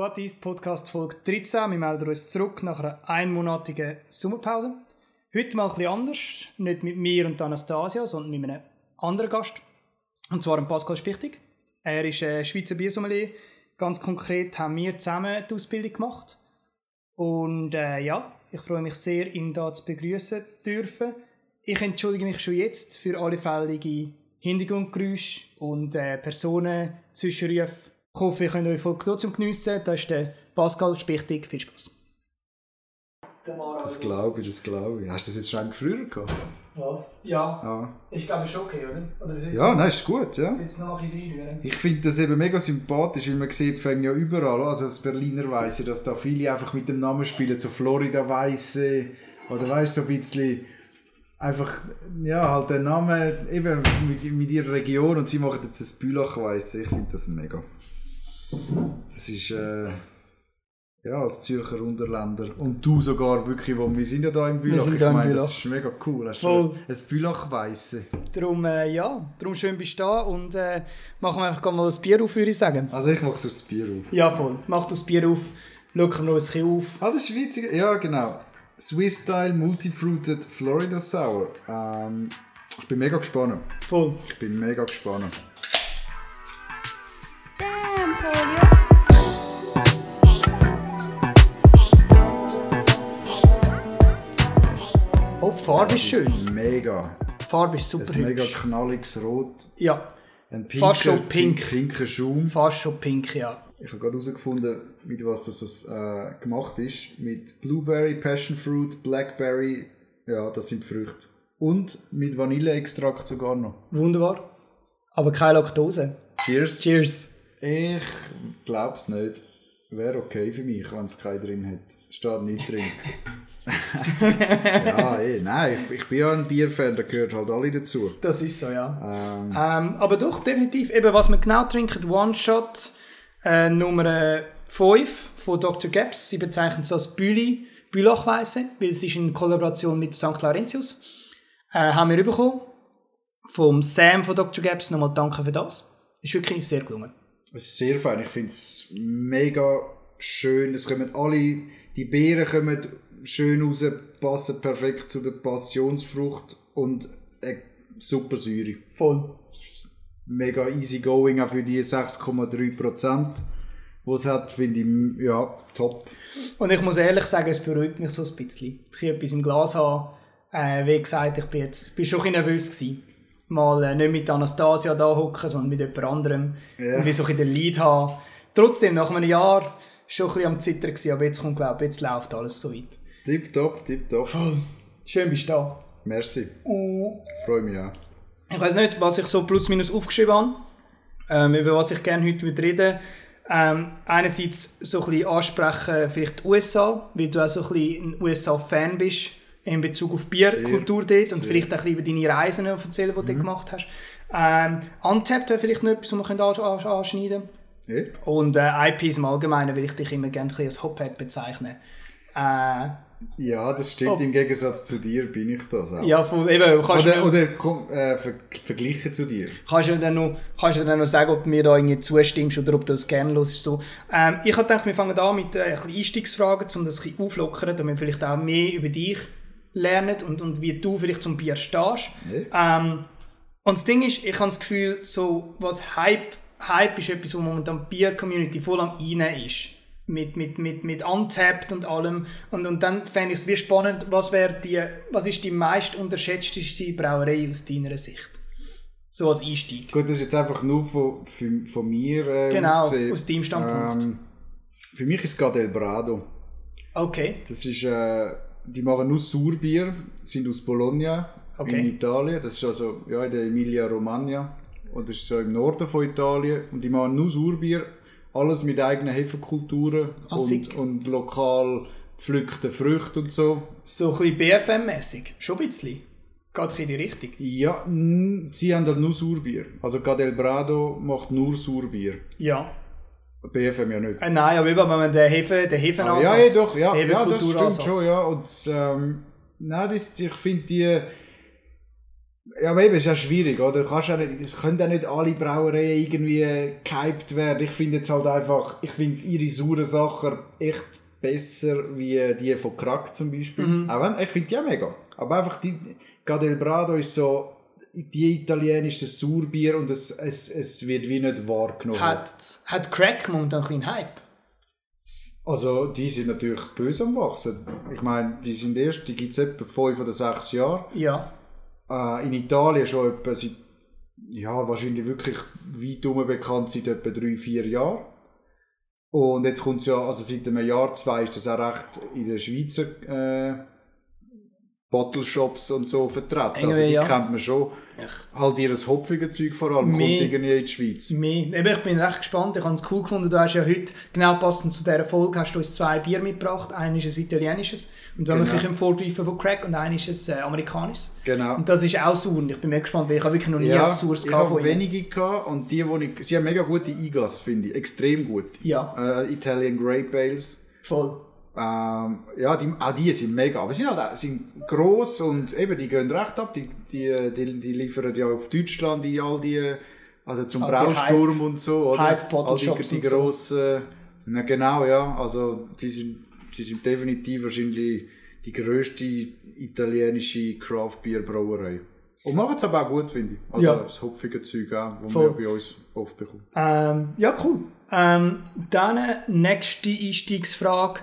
What ist Podcast Folge 13. Wir melden uns zurück nach einer einmonatigen Sommerpause. Heute mal bisschen anders. Nicht mit mir und Anastasia, sondern mit einem anderen Gast. Und zwar Pascal Spichtig. Er ist ein Schweizer Biersommelier. Ganz konkret haben wir zusammen die Ausbildung gemacht. Und äh, ja, ich freue mich sehr, ihn hier zu begrüßen dürfen. Ich entschuldige mich schon jetzt für alle fälligen Hintergrundgeräusche und äh, Personen. Ich hoffe, ihr könnt euch voll trotzdem geniessen. Das ist der Pascal Spichtig. Viel Spaß. Das glaube ich, das glaube ich. Hast du das jetzt schon früher gehabt? Was? Ja. Ja. Ich glaube, es ist okay, oder? oder ist Ja, nein, ist gut, ja. jetzt noch ein bisschen reinrühren? Ich finde das eben mega sympathisch, weil man sieht fängt ja überall, also als Berliner Weisse, dass da viele einfach mit dem Namen spielen, so Florida Weisse oder weißt so ein bisschen einfach, ja, halt der Name eben mit, mit ihrer Region und sie machen jetzt ein Bülach Weisse. Ich finde das mega. Das ist, äh, ja, als Zürcher Unterländer. Und du sogar wirklich, wo wir sind ja da im Bülach. sind ich da im meine, Bülach. das ist mega cool. Hast Voll. du ein Bülach Weisse? Darum, äh, ja, darum schön bist du da und äh, machen wir einfach mal das Bier auf, würde ich sagen. Also ich mache sonst das Bier auf. Ja, voll. Mach das Bier auf, wir uns ein bisschen auf. Ah, das ist witzig. Ja, genau. Swiss Style Multifruited Florida Sour. Ähm, ich bin mega gespannt. Voll. Ich bin mega gespannt. Polio. Oh, die Farbe ist schön. Mega. Die Farbe ist super Ein mega knalliges Rot. Ja, Ein Fast schon pink. Pinker Schaum. fast schon pink, ja. Ich habe gerade herausgefunden, mit was das äh, gemacht ist. Mit Blueberry, Passion Fruit, Blackberry. Ja, das sind Früchte. Und mit Vanilleextrakt sogar noch. Wunderbar. Aber keine Laktose. Cheers. Cheers. Ich glaube es nicht. Wäre okay für mich, wenn es keinen drin hat. Steht nicht drin. ja, eh, nein, ich, ich bin ja ein Bierfan, da gehört halt alle dazu. Das ist so, ja. Ähm, Ähm, aber doch, definitiv. Eben, was wir genau trinken, One-Shot äh, Nummer 5 von Dr. Gaps. Sie bezeichnen es als Büli, Bülachweisse, weil es ist in Kollaboration mit St. Laurentius. Äh, haben wir bekommen. Vom Sam von Dr. Gaps. Nochmal danke für das. Ist wirklich sehr gelungen. Es ist sehr fein, ich finde es mega schön. Es kommen alle, die Beeren kommen schön raus, passen perfekt zu der Passionsfrucht und eine super Säure. Voll. Mega easy going auch für die 6,3 Prozent, die es hat, finde ich, ja, top. Und ich muss ehrlich sagen, es beruhigt mich so ein bisschen. Ich etwas im Glas habe. Äh, wie gesagt, ich bin jetzt bin schon ein bisschen nervös gewesen. Mal äh, nicht mit Anastasia da hocken, sondern mit jemand anderem. Ja. Und wie so ein den Lead haben. Trotzdem, nach einem Jahr schon ein bisschen am Zittern gewesen, aber jetzt kommt, glaube ich, jetzt läuft alles so weit. Tipptopp, tipptopp. Schön bist du da. Merci. Mm. Freue mich auch. Ich weiß nicht, was ich so plus minus aufgeschrieben habe, ähm, über was ich gerne heute reden ähm, Einerseits so ein bisschen ansprechen, vielleicht die USA, weil du auch so ein bisschen ein USA-Fan bist in Bezug auf Bierkultur dort und vielleicht auch ein bisschen über deine Reisen erzählen, die du gemacht hast. Ähm, Untapped wäre vielleicht noch etwas, was wir an- an- anschneiden können. Eh? Und äh, IPs im Allgemeinen will ich dich immer gerne als Hophead bezeichnen. Äh, Ja, das stimmt. Oh. Im Gegensatz zu dir bin ich das auch. ja, voll, eben, kannst du Oder, mir- oder komm, äh, ver verglichen zu dir. Kannst du dann noch, kannst du dann noch sagen, ob du mir da irgendwie zustimmst oder ob du das gerne hörst? So. Ähm, ich habe gedacht, wir fangen an mit äh, Einstiegsfragen, um das ein bisschen auflockern, damit wir vielleicht auch mehr über dich lernen und, und wie du vielleicht zum Bier stehst. Ja. Ähm, und das Ding ist, ich habe das Gefühl, so, was Hype, Hype ist etwas, wo momentan die Bier-Community voll am Rein ist. Mit, mit, mit, mit Untapped und allem. Und, und dann fände ich es wie spannend, was, wäre die, was ist die meist unterschätzteste Brauerei aus deiner Sicht? So als Einstieg. Gut, das ist jetzt einfach nur von, von, von mir äh, Genau, aus gesehen. aus deinem Standpunkt. Ähm, für mich ist es Gadel Brado. Okay. Das ist, äh, die machen nur Surbier, sind aus Bologna Okay. in Italien. Das ist also ja, in der Emilia Romagna. Und das ist so im Norden von Italien. Und die machen nur Surbier, alles mit eigenen Hefekulturen Ah, und, und lokal gepflückten Früchten und so. So ein bisschen BFM-mäßig. Schon ein bisschen. Geht in die Richtung. Ja, sie haben halt nur Surbier. Also Gadel Brado macht nur Surbier. Ja. BFM ja nicht. Äh, nein, aber eben, wenn man den Hefe, den Ah, Hefenansatz... ja, ja, doch, ja, ja das stimmt schon, ja. Und ähm, nein, das, ich finde die Ja, aber eben, ist ja schwierig, oder? Du kannst ja nicht, es können ja nicht alle Brauereien irgendwie gehypt werden. Ich finde jetzt halt einfach, ich finde ihre sauren Sachen echt besser wie die von Krack zum Beispiel. Auch wenn, ich finde die ja mega. Aber einfach die, Gadel Brado ist so, die italienische Sauerbier und es, es, es wird wie nicht wahrgenommen. Hat, hat Crack momentan ein bisschen Hype? Also, die sind natürlich böse am Wachsen. Ich meine, die sind erst, die gibt es etwa fünf oder sechs Jahre. Ja. Äh, in Italien schon etwa seit, ja, wahrscheinlich wirklich weit herum bekannt seit etwa drei, vier Jahren. Und jetzt kommt es ja, also seit einem Jahr, zwei ist das auch recht in den Schweizer äh, Bottle Shops und so vertreten. Also die ja. kennt man schon. Halt ihr hopfige Zeug vor allem, Mehr- kommt irgendwie in die Schweiz. Mehr. Eben, ich bin recht gespannt. Ich habe es cool gefunden. Du hast ja heute, genau passend zu dieser Folge, hast du uns zwei Bier mitgebracht. Eines ist ein italienisches und dann Genau. wirklich im Vorgreifen von Crack und eines ist ein äh, amerikanisches. Genau. Und das ist auch sauer. Und Ich bin mega gespannt, weil ich habe wirklich noch nie Ja, ein saures ich gehabt habe wenige gehabt und die, die ich, sie haben mega gute Eigas, finde ich, extrem gut. Ja, Äh, Italian Grape Ales. voll. Ähm, ja, die, auch die sind mega, aber sie sind halt sind gross und eben, die gehen recht ab, die, die, die, die liefern ja auf Deutschland in all die, also zum die Brausturm und so, oder? Hype all die, die und so. grossen, ja, genau, ja, also die sind, die sind definitiv wahrscheinlich die grösste italienische Craft Beer Brauerei. Und machen es aber auch gut, finde ich. Also Ja. das hopfige Zeug auch, das man bei uns oft bekommt. Ähm, ja, cool. Ähm, dann nächste Einstiegsfrage.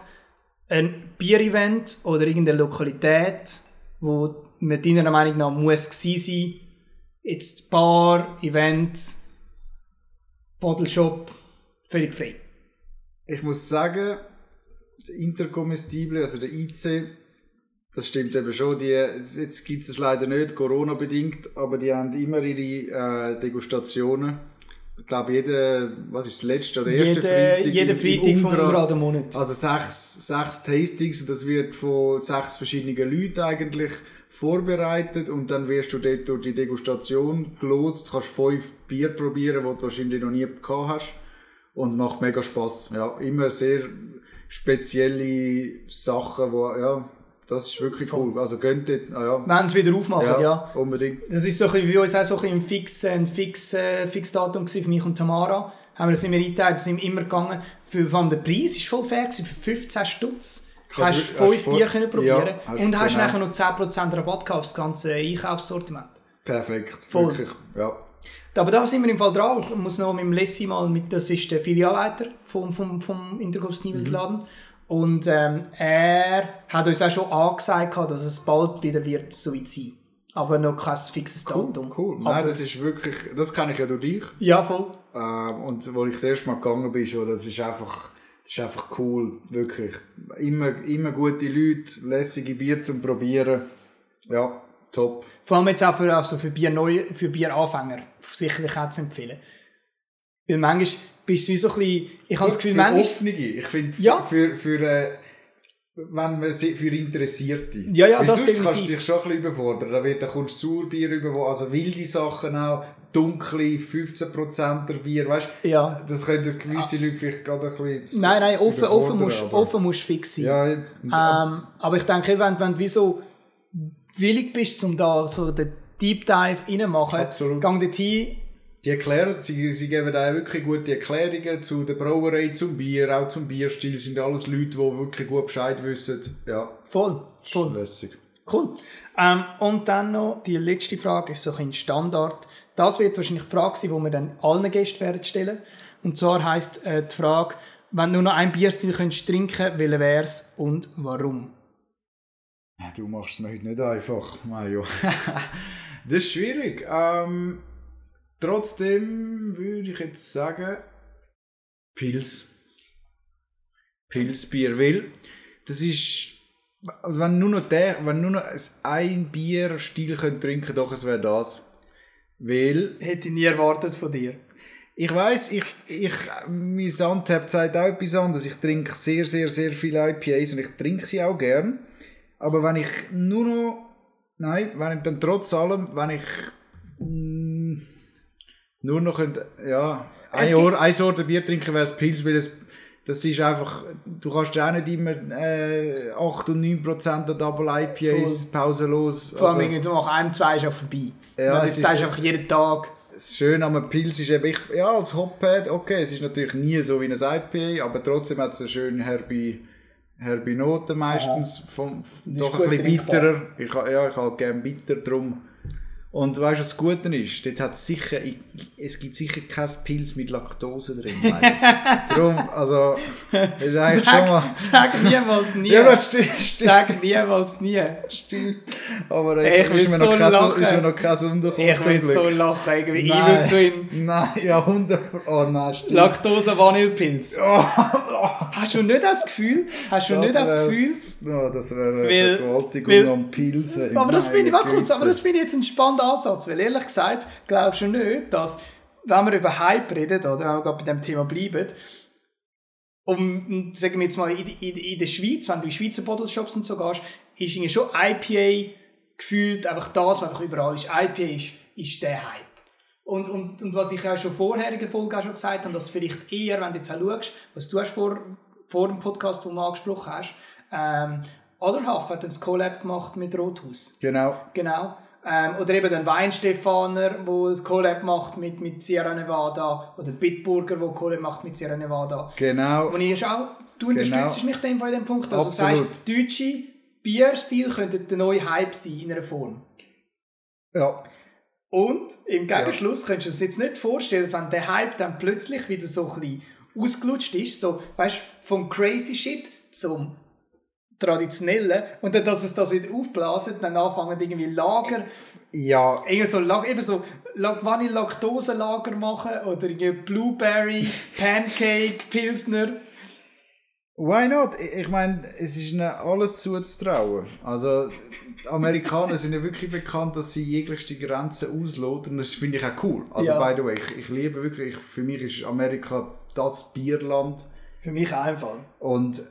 Ein Bierevent oder irgendeine Lokalität, wo mit deiner Meinung nach muss gewesen sein. Jetzt Bar, Event, Bottle Shop, völlig frei. Ich muss sagen, der Intercomestible, also der IC, das stimmt eben schon. Die, jetzt gibt es leider nicht, Corona-bedingt, aber die haben immer ihre äh, Degustationen. Ich glaube, jede, was ist das letzte oder erste Jede, Freitag? jeder im- im Freitag vom geraden Monat. Also sechs, sechs Tastings und das wird von sechs verschiedenen Leuten eigentlich vorbereitet und dann wirst du dort durch die Degustation gelotst, kannst fünf Bier probieren, die du wahrscheinlich noch nie gehabt hast und macht mega Spaß. Ja, immer sehr spezielle Sachen, wo, ja, das ist wirklich cool. Also gönnt dort, ah, ja, Wenn sie wieder aufmachen, ja. ja, unbedingt. Das ist so ein bisschen, wie uns auch so ein, ein, fix, ein fix, äh, fix Datum gewesen, für mich und Tamara. Haben wir das immer eingeteilt, das sind immer gegangen. Für, vor allem der Preis ist voll fair gewesen, für 15 Stutz. Kannst Hast du- fünf Bier können probieren Ja, hast- und hast genau. nachher noch 10% Rabatt gehabt auf das ganze Einkaufssortiment. Perfekt, Voll. wirklich, ja. Aber da sind wir im Fall dran. Ich muss noch mit dem Lessi mal mit, das ist der Filialleiter vom, vom, vom Intergolfsnivelladen. Und ähm, er hat uns auch schon angesagt, dass es bald wieder wird so weit sein. Aber noch kein fixes Datum. Cool. Aber, Nein, das ist wirklich, das kann ich ja durch dich. ja, voll. Ähm, und wo ich das erste Mal gegangen bin, schon, das ist einfach, das ist einfach cool, wirklich. Immer, immer gute Leute, lässige Bier zum Probieren. Ja, top. Vor allem jetzt auch für, also für, Bier neu, für Bieranfänger sicherlich auch zu empfehlen. Weil manchmal bist du wie so ein bisschen, ich habe das Gefühl, für manchmal... Offene, ich finde, Ja. für, für, äh, wenn man für Interessierte. Ja, ja, Weil das sonst kannst du dich schon ein bisschen überfordern. Da, wird, da kommst du Sauerbier über, also wilde Sachen auch, dunkle, 15%er Bier, weißt du? Ja. Das können gewisse Leute vielleicht gerade ein bisschen Nein, nein, offen, offen, musst, aber- offen musst du fix sein. Ja, und- Ähm, aber ich denke, wenn, wenn du wie so willig bist, um da so den Deep Dive reinmachen, Absolut. gang dorthin. Die erklären, sie, sie geben da wirklich gute Erklärungen zu der Brauerei, zum Bier, auch zum Bierstil. Sind alles Leute, die wirklich gut Bescheid wissen. Ja, Voll, voll. lässig. Cool. Ähm, und dann noch die letzte Frage, ist so ein Standard. Das wird wahrscheinlich die Frage sein, die wir dann allen Gästen werden stellen. Und zwar heisst äh, die Frage, wenn du noch ein Bierstil könntest trinken, welcher wär's und warum? Ja, du machst es mir heute nicht einfach, Mario. das ist schwierig. Ähm, trotzdem würde ich jetzt sagen, Pils. Pilzbier, weil das ist, also wenn nur noch der, wenn nur noch ein Bierstil könnt trinken, doch es wäre das. Weil Hätte ich nie erwartet von dir. Ich weiß, ich, ich, mein Sandtab sagt auch etwas anderes. Ich trinke sehr, sehr, sehr viele IPAs und ich trinke sie auch gern. Aber wenn ich nur noch, nein, wenn ich dann trotz allem, wenn ich nur noch ja, ein, Or, ein Sorte Bier trinken, wäre es Pils, weil es, Das ist einfach, du kannst ja auch nicht immer äh, 8 und 9% an Double IPAs pausenlos. Vor allem, also- du nach einem, zwei ist auch vorbei. Ja, jetzt ist- einfach jeden Tag. das Schöne am Pilz ist eben, ich, ja, als Hophead, okay, es ist natürlich nie so wie ein IPA, aber trotzdem hat es eine schöne herbe, herbe Note meistens, vom, Das doch ein bisschen trinkbar. bitterer. Ich, ja, ich habe gerne bitter drum. Und weißt du, was das Gute ist? Dort hat sicher, ich, es gibt sicher kein Pilz mit Laktose drin. Drum, also, das eigentlich schon mal... Sag, sag niemals nie. Ja, das stimmt, stimmt. Sag niemals nie. stimmt. Aber Ey, ich will ist, mir so noch kein, lachen. ist mir noch kein untergekommen. Ich will so lachen, irgendwie. Evil Twin. Nein, ja, 100 Oh nein, stimmt. Laktose Vanillepilz. Oh, Hast du nicht das Gefühl? Hast du nicht das Gefühl? Ja, das wäre eine Vergewaltigung am Pilsen. Aber das finde ich, warte kurz, aber das finde ich jetzt ein spannender Ansatz, weil ehrlich gesagt, glaubst du nicht, dass, wenn wir über Hype reden, oder wenn wir gerade bei dem Thema bleiben, um, sagen wir jetzt mal, in, in, in der Schweiz, wenn du in Schweizer Bottleshops und so gehst, ist irgendwie schon IPA gefühlt einfach das, was einfach überall ist. IPA ist, ist der Hype. Und, und, und was ich ja schon vorherigen Folge auch schon gesagt habe, dass vielleicht eher, wenn du jetzt auch schaust, was du hast vor, vor dem Podcast, den du angesprochen hast, ähm, Aderhoff hat ein Collab gemacht mit Rothaus. Genau. Genau. Ähm, oder eben den Weinstefaner, wo ein Collab macht mit, mit Sierra Nevada. Oder Bitburger, wo Collab macht mit Sierra Nevada. Genau. Und ich auch, du unterstützt mich dem in dem Punkt. Also Absolut. sagst, deutsche Bierstil könnte der neue Hype sein in einer Form. Ja. Und im Gegenschluss könntest du dir jetzt nicht vorstellen, dass wenn der Hype dann plötzlich wieder so ein bisschen ausgelutscht ist, so, weißt vom crazy Shit zum traditionellen, und dann, dass es das wieder aufblasen, dann anfangen irgendwie Lager, Ja. irgendwie so, Lager, eben so La- Vanille-Laktose-Lager machen oder irgendwie Blueberry, Pancake, Pilsner. Why not? Ich meine, es ist ihnen alles zuzutrauen. Also, die Amerikaner sind ja wirklich bekannt, dass sie jeglichste Grenzen ausloten. Und das finde ich auch cool. Also, Ja. by the way, ich, ich liebe wirklich, ich, für mich ist Amerika das Bierland. Für mich einfach. Und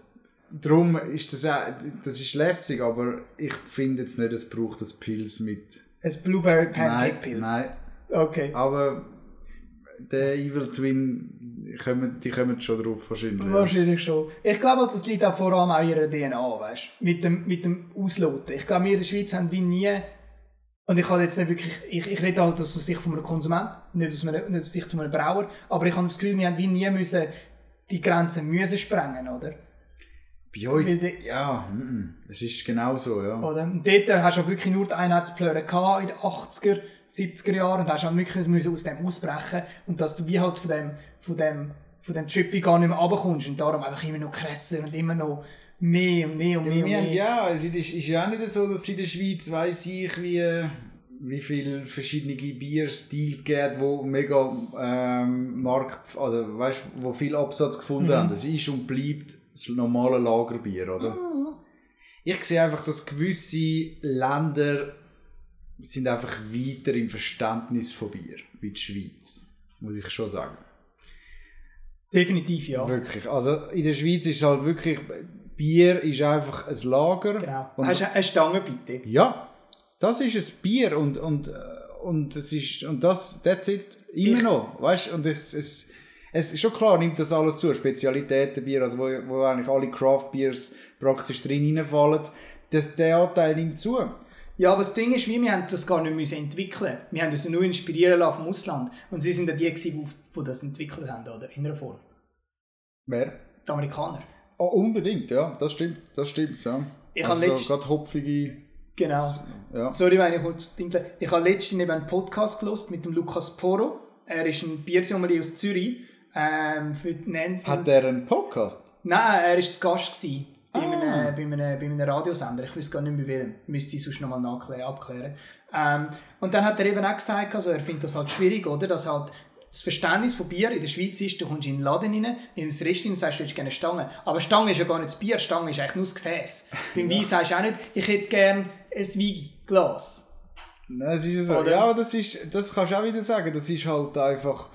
darum ist das auch, das ist lässig, aber ich finde jetzt nicht, es braucht das Pilz mit. Ein Blueberry Pancake Pilz. Nein, Okay. aber der Evil Twin, die kommen, die kommen schon drauf wahrscheinlich. ja. Wahrscheinlich schon. Ich glaube, das liegt auch vor allem auch in ihrer DNA, weißt Mit dem, mit dem Ausloten. Ich glaube, wir in der Schweiz haben wie nie. Und ich habe jetzt nicht wirklich. Ich, ich rede halt aus Sicht von einem Konsument, nicht aus, einer, nicht aus Sicht von einem Brauer. Aber ich habe das Gefühl, wir haben wie nie müssen die Grenzen müssen sprengen, oder? Bei uns, die- ja, es ist genau so, ja. oder? Und dort hast du wirklich nur die Einheitsplöre gehabt in den 80er, 70er Jahren und hast auch wirklich müssen aus dem ausbrechen und dass du wie halt von dem, von dem, von dem Trip wie gar nicht mehr runterkommst und darum einfach immer noch krasser und immer noch mehr und mehr und mehr und Wir haben, mehr. ja, es ist, ist ja auch nicht so, dass in der Schweiz weiss ich, wie, wie viele verschiedene Bierstile gibt, wo mega ähm, Markt, oder weißt, wo viel Absatz gefunden haben. Das ist und bleibt das normale Lagerbier, oder? Ich sehe einfach, dass gewisse Länder sind einfach weiter im Verständnis von Bier, wie die Schweiz, muss ich schon sagen. Definitiv, ja. Wirklich. Also in der Schweiz ist halt wirklich, Bier ist einfach ein Lager. Genau. Und Hast du eine Stange bitte? ja, das ist ein Bier und, und, äh, und es ist, und das, that's it, immer Ich- noch, weißt und es, es, es ist schon klar, nimmt das alles zu, Spezialitätenbier, also wo, wo eigentlich alle Craft Beers praktisch drin reinfallen, das, der Anteil nimmt zu. Ja, aber das Ding ist, wie, wir haben das gar nicht müssen entwickeln. Wir haben uns nur inspirieren lassen vom Ausland. Und sie sind ja die, gewesen, die, das entwickelt haben, oder? In einer Form. Wer? Die Amerikaner. Oh, unbedingt, ja, das stimmt, das stimmt, ja. Ich habe also, letzt- gerade hopfige, Genau. ja. Sorry, wenn ich kurz. Ich habe letztens eben einen Podcast gelost mit dem Lukas Poro. Er ist ein Biersommelier aus Zürich. Ähm, für Nancy. Hat der einen Podcast? Nein, er war zu Gast gewesen, bei, Ah. einem, bei, einem, bei einem Radiosender. Ich weiß gar nicht mehr welchem. Müsste ich sonst nochmal abklären. Ähm, und dann hat er eben auch gesagt, also er findet das halt schwierig, oder? Dass halt das Verständnis von Bier in der Schweiz ist, du kommst in den Laden rein, in das Rest rein und sagst, du hättest gerne eine Stange. Aber Stange ist ja gar nicht das Bier, Stange ist eigentlich nur das Gefäß. Beim Wein sagst du auch nicht, ich hätte gerne ein Weinglas. Nein, das ist ja so. Oder? Ja, aber das, ist, das kannst du auch wieder sagen. Das ist halt einfach.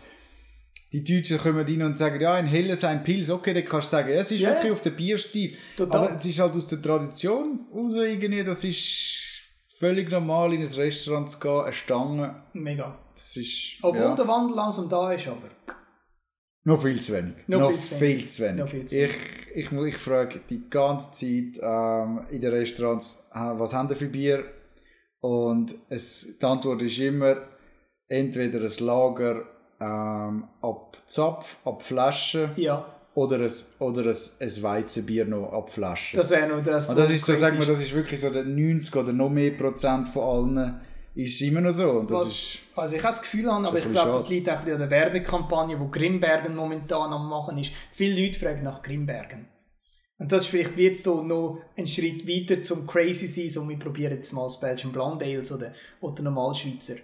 Die Deutschen kommen rein und sagen, ja, ein helles, ein Pilz, okay, dann kannst du sagen, ja, es ist Ja. wirklich auf den Bierstil. Total. Aber es ist halt aus der Tradition raus irgendwie, das ist völlig normal, in ein Restaurant zu gehen, eine Stange, Mega. das ist... Obwohl ja. der Wandel langsam da ist, aber. Noch viel zu wenig. Noch Noch, viel zu viel, wenig. zu wenig. Noch viel zu Ich, ich, mu- ich frage die ganze Zeit ähm, in den Restaurants, äh, was haben ihr für Bier? Und es, die Antwort ist immer entweder ein Lager ähm, ab Zapf, ab Flasche Ja, oder ein, oder ein, ein Weizenbier noch ab Flasche. das wäre noch das. Und das ist so, sagen wir, das ist wirklich so der 90 oder noch mehr Prozent von allen ist immer noch so. Was, also ich habe das Gefühl, an, aber ich glaube, das liegt auch an der Werbekampagne, die Grimbergen momentan am machen ist. Viele Leute fragen nach Grimbergen. Und das ist vielleicht jetzt hier noch ein Schritt weiter zum Crazy sein, so wir probieren jetzt mal das Belgian Blonde Ales oder, oder normal Schweizer.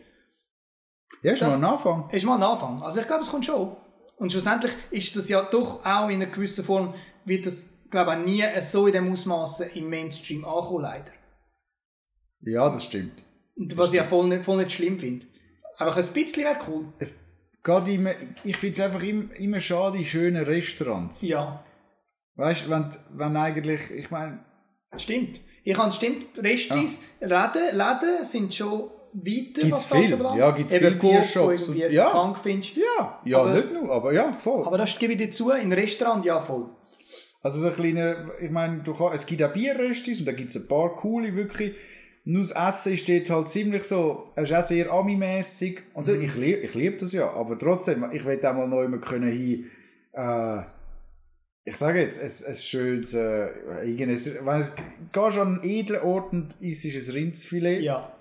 Ja, ist das- mal ein Anfang. ist mal ein Anfang. Also ich glaube, es kommt schon. Und schlussendlich ist das ja doch auch in einer gewissen Form, wird das, glaube ich, nie so in dem Ausmaß im Mainstream ankommen, leider. Ja, das stimmt. Und was ich auch voll nicht, voll nicht schlimm finde. Einfach ein bisschen wäre cool. Es geht immer, ich finde es einfach immer, immer schade in schönen Restaurants. Ja, Weißt du, wenn, wenn eigentlich, ich meine, stimmt. Ich habe stimmt, Restis, Läden, Läden sind schon weiter, Gibt's was das viel. anbelangt. Ja, gibt's Eben viel Coop, wo Biershops und- ja. Punk findest. ja, ja, Aber- nicht nur, aber ja, voll. Aber das gebe ich dir zu, in Restaurant ja voll. Also so ein kleiner, ich meine, du kann, es gibt auch Bierrestis und da gibt es ein paar coole, wirklich. Nur das Essen ist dort halt ziemlich so, es ist auch sehr Ami-mässig und ich liebe ich lieb das ja, aber trotzdem, ich will auch mal neu mal können hin, äh, ich sage jetzt, ein, ein schönes, äh, wenn es, gehst an einen edlen Ort und isst ein Rindsfilet Ja.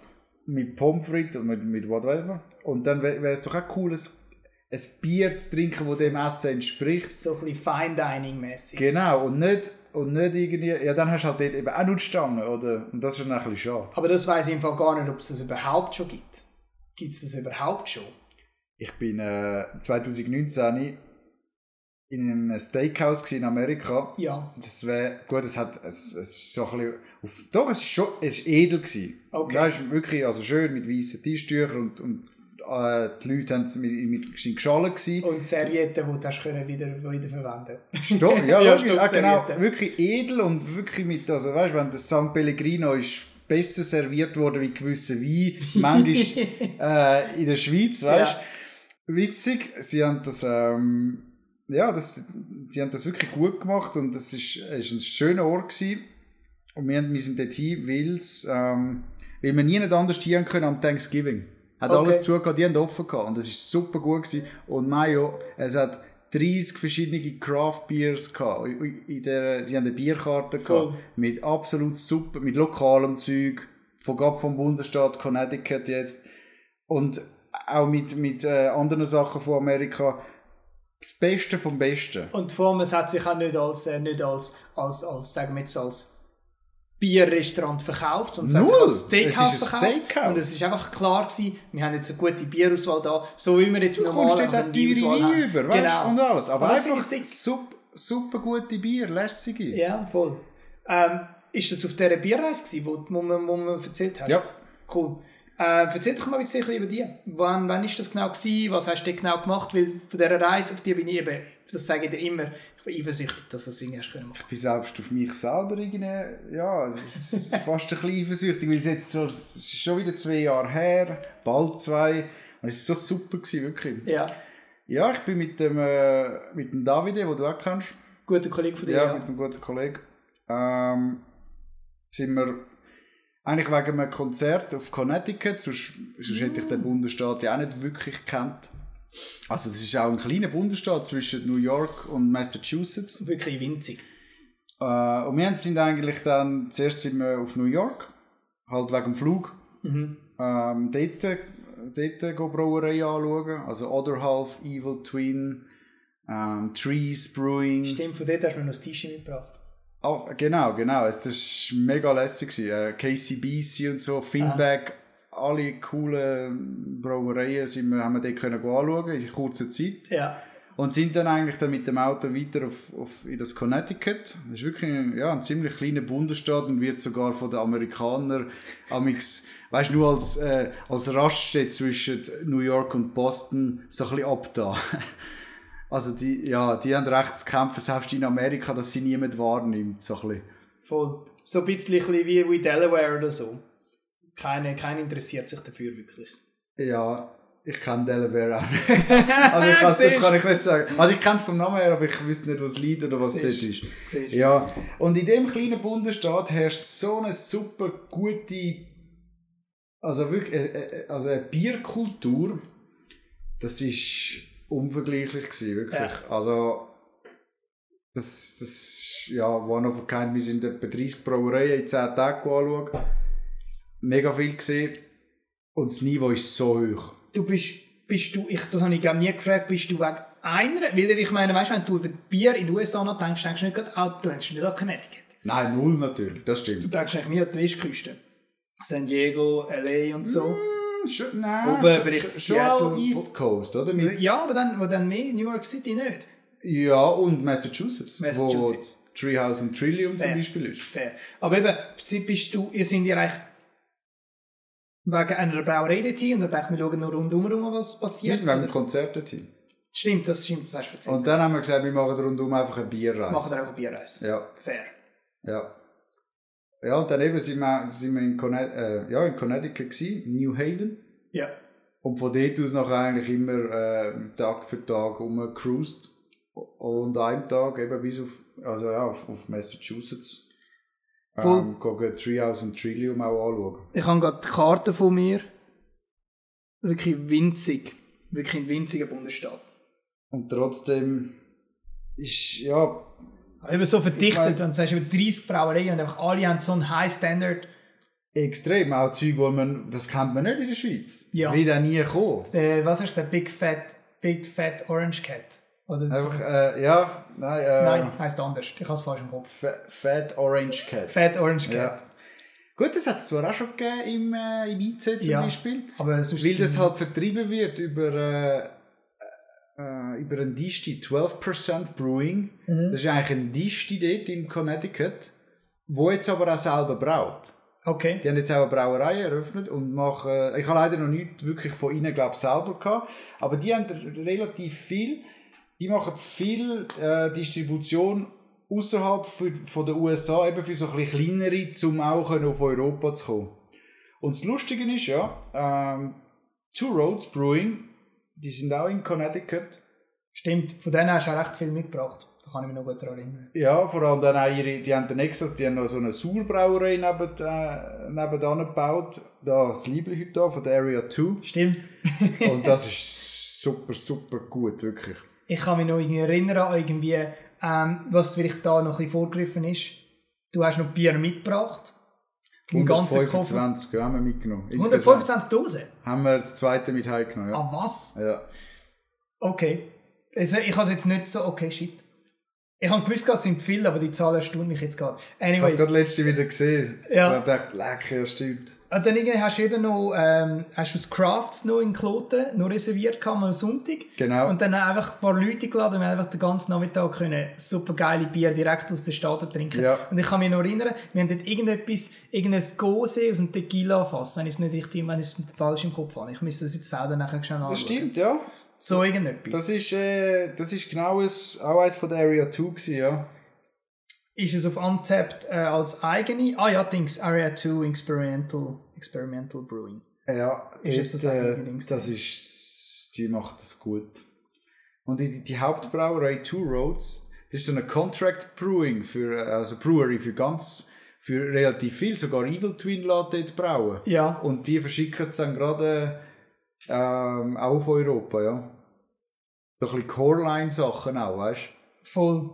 Mit Pommes frites und mit, mit whatever und dann wäre es doch auch cool, ein, Bier zu trinken, das dem Essen entspricht. So ein bisschen Fine Dining mäßig. Genau, und nicht, und nicht irgendwie, ja, dann hast du halt dort eben auch nur die Stange, oder? Und das ist dann ein bisschen schade. Aber das weiß ich im Fall gar nicht, ob es das überhaupt schon gibt. Gibt es das überhaupt schon? Ich bin äh, 2019 in einem Steakhouse in Amerika. Ja. Das wäre, gut, es hat, es, es ist so ein bisschen, auf, doch, es ist schon, es ist edel gewesen. Okay. Ja, es ist wirklich, also schön mit weißen Tischtüchern und, und äh, die Leute haben es mit, mit, geschallen gewesen. Und Servietten, die du hast können wieder, wieder verwenden Stopp, ja, Ja, logisch, ah, genau, wirklich edel und wirklich mit, also weißt, wenn das San Pellegrino ist besser serviert worden wie gewisse Wein, manchmal äh, in der Schweiz, weißt, Ja. witzig, sie haben das, ähm, ja, das, die haben das wirklich gut gemacht und das ist, ist ein schöner Ort gewesen. und wir, haben- sind dort hin, weil's, ähm, weil wir nie anders hin können am Thanksgiving. Hat Okay. alles zugehört, die haben offen gehabt und das ist super gut gewesen. Und Mayo, es hat 30 verschiedene Craft Beers gehabt. In der, die haben eine Bierkarte gehabt. Mit absolut super, mit lokalem Zeug. Von, gerade vom Bundesstaat Connecticut jetzt. Und auch mit, mit äh, anderen Sachen von Amerika. Das Beste vom Besten. Und vor allem, es hat sich auch nicht als, äh, nicht als, als, als, sagen wir jetzt, als Bierrestaurant verkauft, sondern es hat sich als Steakhouse verkauft. Steakhouse. Und es ist einfach klar gewesen, wir haben jetzt eine gute Bierauswahl da, so wie wir jetzt Du normal eine teure Auswahl Weine haben. über, weißt Genau. und alles. Aber Und einfach super, super gute Bier, lässige. Ja, voll. Ähm, ist das auf dieser Bierreise gewesen, wo, wo, wir, wo wir erzählt haben? Ja. Cool. Äh, erzähl doch mal ein bisschen über die. Wann, wann ist das genau gewesen? Was hast du genau gemacht? Weil von dieser Reise, auf die bin ich eben, das sage ich dir immer, ich bin eifersüchtig, dass du das irgendwie hast können machen. Ich bin selbst auf mich selber irgendwie, ja, es ist fast ein bisschen eifersüchtig, weil es jetzt so, es ist schon wieder zwei Jahre her, bald zwei, und es war so super, gewesen, wirklich. Ja, Ja, ich bin mit dem, äh, mit dem Davide, den du auch kennst, guter Kollege von dir. ja, Ja, mit einem guten Kollegen, ähm, sind wir eigentlich wegen einem Konzert auf Connecticut, sonst, sonst hätte ich den Bundesstaat ja auch nicht wirklich gekannt. Also das ist auch ein kleiner Bundesstaat zwischen New York und Massachusetts. Wirklich winzig. Äh, und wir sind eigentlich dann, zuerst sind wir auf New York, halt wegen dem Flug. Mhm. Ähm, dort, dort go Brauerei anschauen, also Other Half, Evil Twin, ähm, Trees Brewing. Stimmt, von dort hast du mir noch das T-Shirt mitgebracht. Ah, genau, genau, das war mega lässig. Äh, KCBC und so, Finback, alle coolen Brauereien sind wir, haben wir dort können anschauen in kurzer Zeit. Ja. Und sind dann eigentlich dann mit dem Auto weiter auf, auf, in das Connecticut. Das ist wirklich ein, ja, ein ziemlich kleiner Bundesstaat und wird sogar von den Amerikanern amix, weißt nur als, äh, als Raststätte zwischen New York und Boston so ein bisschen abda. Also die, ja, die haben recht zu kämpfen, selbst in Amerika, dass sie niemand wahrnimmt. So ein bisschen. Voll. So ein bisschen wie, wie Delaware oder so. Keiner keiner interessiert sich dafür wirklich. Ja, Ich kenne Delaware auch nicht. Also ich kann, das kann ich nicht sagen. Also ich kenne es vom Namen her, aber ich wüsste nicht, was liegt oder was Siehst. dort ist. Siehst. Ja, und in dem kleinen Bundesstaat herrscht so eine super gute, also wirklich, äh, äh, also eine Bierkultur, das ist unvergleichlich gewesen, wirklich. Also, das, das, ja, one of a kind, wir sind etwa 30 Brauereien in 10 Tagen anschauen. Mega viel gesehen. Und das Niveau ist so hoch. Du bist, bist du, ich, das habe ich nie gefragt, bist du wegen einer, weil ich meine, weißt du, wenn du über Bier in den USA noch denkst, denkst du nicht gerade, ah, du denkst nicht an Connecticut. Nein, null natürlich, das Du stimmt. denkst eigentlich mehr an die Westküste. San Diego, L.A. und so. Hm, Schon, nein, Oben vielleicht schon, Seattle, East Coast, oder? Mit, Ja, aber dann, wo dann mehr, New York City nicht. ja, und Massachusetts, Massachusetts. wo Treehouse und Trillium Fair. zum Beispiel ist. Fair. Aber eben, sie- bist du, ihr seid ja eigentlich wegen einer Brauerei dorthin und dann denkt wir schauen noch rundum rum, was Wir passiert. sind wegen dem Konzert dorthin. Stimmt, das stimmt, das hast du erzählt. Und dann haben wir gesagt, wir machen rundum einfach eine Bierreise. Machen wir auch eine Bierreise. Ja, Fair. ja. Ja, und dann eben sind wir, sind wir in, Conne äh, ja, in Connecticut gewesen, New Haven. Ja. Und von dort aus nachher eigentlich immer äh, Tag für Tag rumgecruised. Und einen Tag eben bis auf, also ja, auf, auf Massachusetts. Voll. Ähm, gehen Treehouse und Trillium auch anschauen. Ich habe gerade die Karte von mir. Wirklich winzig. Wirklich ein winziger Bundesstaat. Und trotzdem ist, ja, Aber Eben so verdichtet, wenn du sagst, über 30 Brauereien und einfach alle haben so einen High Standard. extrem. Auch Zeug, wo man, das kennt man nicht in der Schweiz. Ja. Das wird auch nie kommen. Äh, was hast du gesagt? Big Fat, Big Fat Orange Cat. Oder Einfach, äh, ja, nein, äh, Nein, heisst anders. Ich habe es falsch im Kopf. Fa- Fat Orange Cat. Fat Orange Ja. Cat. Gut, das hat es zwar auch schon gegeben im, äh, im IC zum Ja. Beispiel. Aber Weil das halt vertrieben wird über, äh, über ein Disti 12% Brewing. Mhm. Das ist eigentlich ein Disti dort in Connecticut, wo jetzt aber auch selber braut. Okay. Die haben jetzt auch eine Brauerei eröffnet und machen, ich habe leider noch nicht wirklich von ihnen, glaube ich, selber gehabt, aber die haben relativ viel, die machen viel äh, Distribution außerhalb von den USA, eben für so ein bisschen kleinere, um auch auf Europa zu kommen. Und das Lustige ist ja, ähm, Two Roads Brewing, die sind auch in Connecticut, Stimmt, von denen hast du auch recht viel mitgebracht. Da kann ich mich noch gut daran erinnern. Ja, vor allem dann auch ihre, die haben dann extra, die haben noch so eine Sauerbrauerei neben, äh, nebenan gebaut. Da, das Liebling heute von der Area 2. Stimmt. Und das ist super, super gut, wirklich. Ich kann mich noch irgendwie erinnern irgendwie, ähm, was vielleicht da noch ein bisschen vorgegriffen ist. Du hast noch Bier mitgebracht. Im ganzen Koffer. 125 ja, haben wir mitgenommen. Insgesamt 125 Dosen? haben wir das zweite mit heimgenommen, ja. Ah, was? ja. Okay. Also, ich habe es jetzt nicht so, okay, shit. Ich habe gewusst, es sind viele, aber die Zahl erstaunt mich jetzt gerade. Ich habe es Anyways. gerade letzte wieder gesehen. Ja. Ich habe gedacht, lecker, stimmt. Und dann irgendwie hast du eben noch, ähm, hast du das Crafts noch in Kloten noch reserviert am Sonntag. Genau. Und dann einfach ein paar Leute geladen und wir einfach den ganzen Nachmittag können super geile Bier direkt aus den Staaten trinken. Ja. Und ich kann mich noch erinnern, wir haben dort irgendetwas, irgendein Gose aus dem Tequila fass, wenn ich es nicht richtig, wenn ich es falsch im Kopf habe. Ich müsste das jetzt selber nachher schnell anschauen. Das stimmt, ja. So irgendetwas. Das ist, äh, das ist genau ein, auch eins von der Area 2 gewesen, ja. ist es auf Untapped äh, als eigene, ah ja, Dings, Area 2 Experimental, Experimental Brewing. Ja, Ist es das dort, eigentliche Dings das ist, die macht das gut. Und die, die Hauptbrauerei Two Roads, das ist so eine Contract Brewing für, äh, also Brewery für ganz, für relativ viel, sogar Evil Twin lässt dort brauen. Ja. Und die verschicken es dann gerade ähm, auch auf Europa, ja. So ein bisschen Coreline-Sachen auch, weißt du? Voll.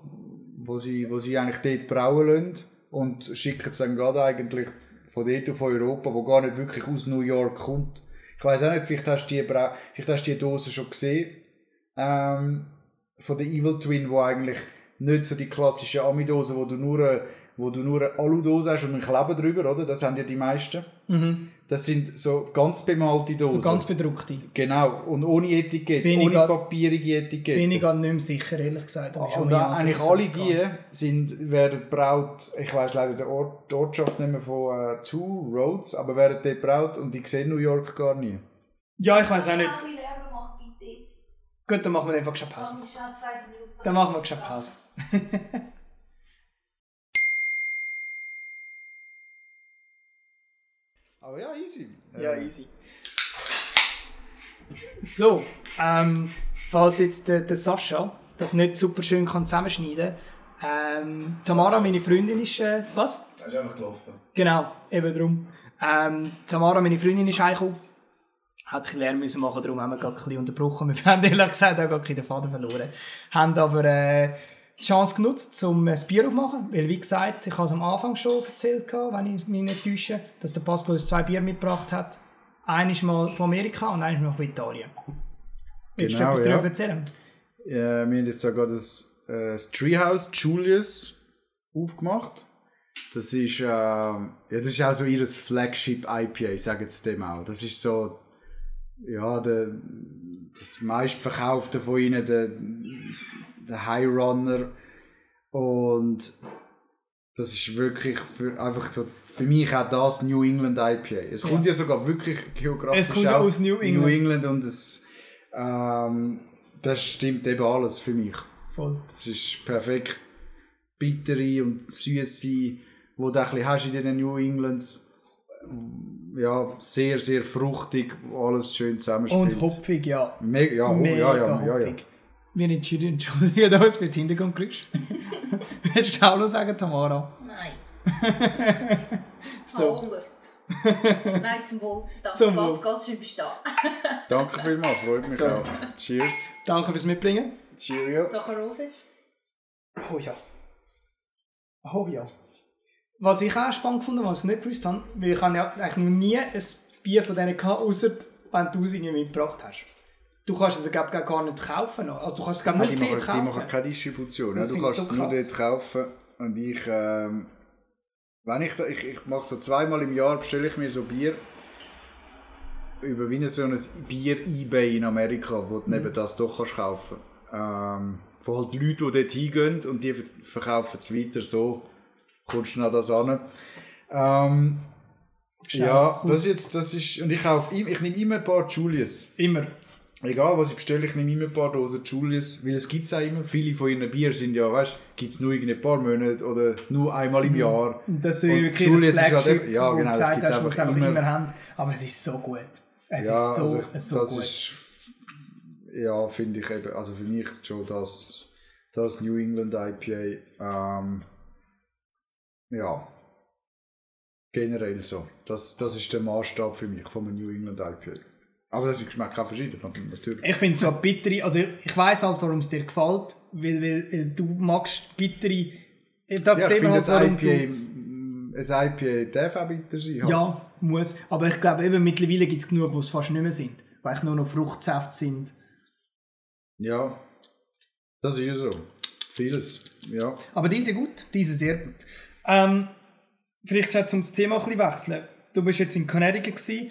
wo sie, wo sie eigentlich dort brauen lassen und schicken es dann gerade eigentlich von dort auf Europa, wo gar nicht wirklich aus New York kommt. Ich weiß auch nicht, vielleicht hast du die, Brau vielleicht hast du die Dose schon gesehen, ähm, von der Evil Twin, wo eigentlich nicht so die klassische Ami-Dose, wo du nur, eine- wo du nur eine Aludose hast und einen Kleber drüber, oder? Das haben ja die meisten. Das sind so ganz bemalte Dosen. Mhm. So ganz bedruckte. genau, und ohne Etikette, Bin ich ohne papierige Etikette. Bin ich gerade nicht mehr sicher, ehrlich gesagt. schon Und eigentlich alle die sind, werden braut, ich weiß leider den Ort, die Ortschaft nicht mehr von äh, Two Roads, aber werden dort braut und die sehen New York gar nie. Ja, ich weiß auch nicht. Gut, dann machen wir einfach schon Pause. Dann machen wir schon Pause. Aber ja, easy. Ja, Äh, easy. So, ähm, falls jetzt der, der Sascha das nicht super schön kann zusammenschneiden kann, ähm, Tamara, meine Freundin, ist, äh, was? Das ist einfach gelaufen. Genau, eben drum. Ähm, Tamara, meine Freundin, ist heimgekommen. Hat ein bisschen Lärm müssen machen, darum haben wir gerade ein bisschen unterbrochen. Wir haben ehrlich gesagt auch gar den Faden verloren. Haben aber äh, die Chance genutzt, um ein Bier aufzumachen. Weil, wie gesagt, ich habe es am Anfang schon erzählt, wenn ich mich nicht täusche, dass der Pascal uns zwei Bier mitgebracht hat. Eines mal von Amerika und eines mal von Italien. Willst du Genau, etwas ja. darüber erzählen? Ja, wir haben jetzt sogar das, äh, das Treehouse Julius aufgemacht. Das ist, äh, ja, das ist auch so ihr Flagship IPA, sagen sie dem auch. Das ist so, ja, der, das meistverkaufte von ihnen, der High Runner. Und das ist wirklich für, einfach so, für mich auch das New England IPA. Es kommt ja sogar wirklich geografisch Es kommt ja auch aus New England. New England und es, ähm, das stimmt eben alles für mich. Voll. Das ist perfekt bittere und süße, wo du ein bisschen hast in den New Englands. Ja, sehr, sehr fruchtig, alles schön zusammenspielt. Und hopfig, ja. Mega, ja, oh, ja, ja, ja, ja. Wir entschuldigen, entschuldigen uns für die Hintergrundgeräusche. Willst du auch noch sagen, Tamara? Nein. So. Nein, zum Wohl. Danke, Zum Wohl. Pascal, bist du da. Danke vielmals, freut mich So. auch. Cheers. Danke fürs Mitbringen. Cheerio. Saccharose. Oh ja. Oh ja. Was ich auch spannend gefunden habe, was ich nicht gewusst habe, weil ich habe ja eigentlich noch nie ein Bier von denen gehabt, außer wenn du es irgendwie mitgebracht hast. Du kannst es gar nicht kaufen. Also du kannst es nur die, dort machen, die kaufen. machen keine Distribution. Das? Du kannst es nur dort kaufen. Und ich, ähm, wenn ich, da, ich, ich mache so zweimal im Jahr, bestelle ich mir so Bier über wie so ein Bier-Ebay in Amerika, wo du Mhm. neben das doch kannst kaufen ähm, Von halt Leuten, die dort hingehen und die ver- verkaufen es weiter, so kommst du an das an. Ähm, ja, das ist jetzt, das ist, und ich kaufe, ich nehme immer ein paar Julius. Immer. Egal was ich bestelle, ich nehme immer ein paar Dosen Julius, weil es gibt es auch immer. Viele von ihren Bier sind ja, weißt du, gibt es nur in ein paar Monate oder nur einmal im Jahr. Und das ist wirklich Julius das ist halt ja, genau, das gesagt gibt's hast, was einfach einfach immer, immer. haben. Aber es ist so gut. Es ja, ist so, also, so das gut. ist, ja, finde ich eben, also für mich schon das, das New England IPA, ähm, ja, generell so. Das, das ist der Maßstab für mich von einem New England IPA. Aber das schmeckt auch verschieden, natürlich. Ich finde so bittere, also ich weiß halt, warum es dir gefällt, weil, weil, weil du magst bittere. Da Ja, ich finde, wir halt, warum ein du. IPA, mm, ein IPA darf auch bitter sein. halt. Ja, muss. Aber ich glaube, eben mittlerweile gibt es genug, die es fast nicht mehr sind. Weil es nur noch Fruchtsäfte sind. Ja, das ist ja so. Vieles, ja. Aber diese gut, diese sehr gut. Ähm, vielleicht schon zum Thema ein bisschen wechseln. Du bist jetzt in Connecticut gewesen.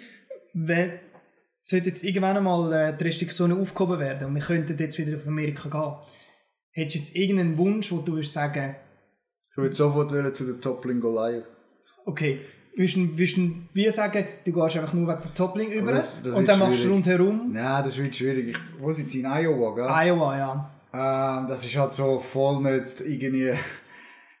Wenn, sollte jetzt irgendwann einmal äh, die Restriktionen aufgehoben werden und wir könnten jetzt wieder auf Amerika gehen. Hättest du jetzt irgendeinen Wunsch, wo du würdest sagen, Ich würde sofort zu der Toppling live. okay, würdest du, würdest du wie sagen, du gehst einfach nur wegen der Toppling über das- das und dann machst du schwierig. rundherum Nein, das wird schwierig. Ich, wo sind sie? In Iowa, gell? Iowa, ja. Ähm, das ist halt so voll nicht irgendwie.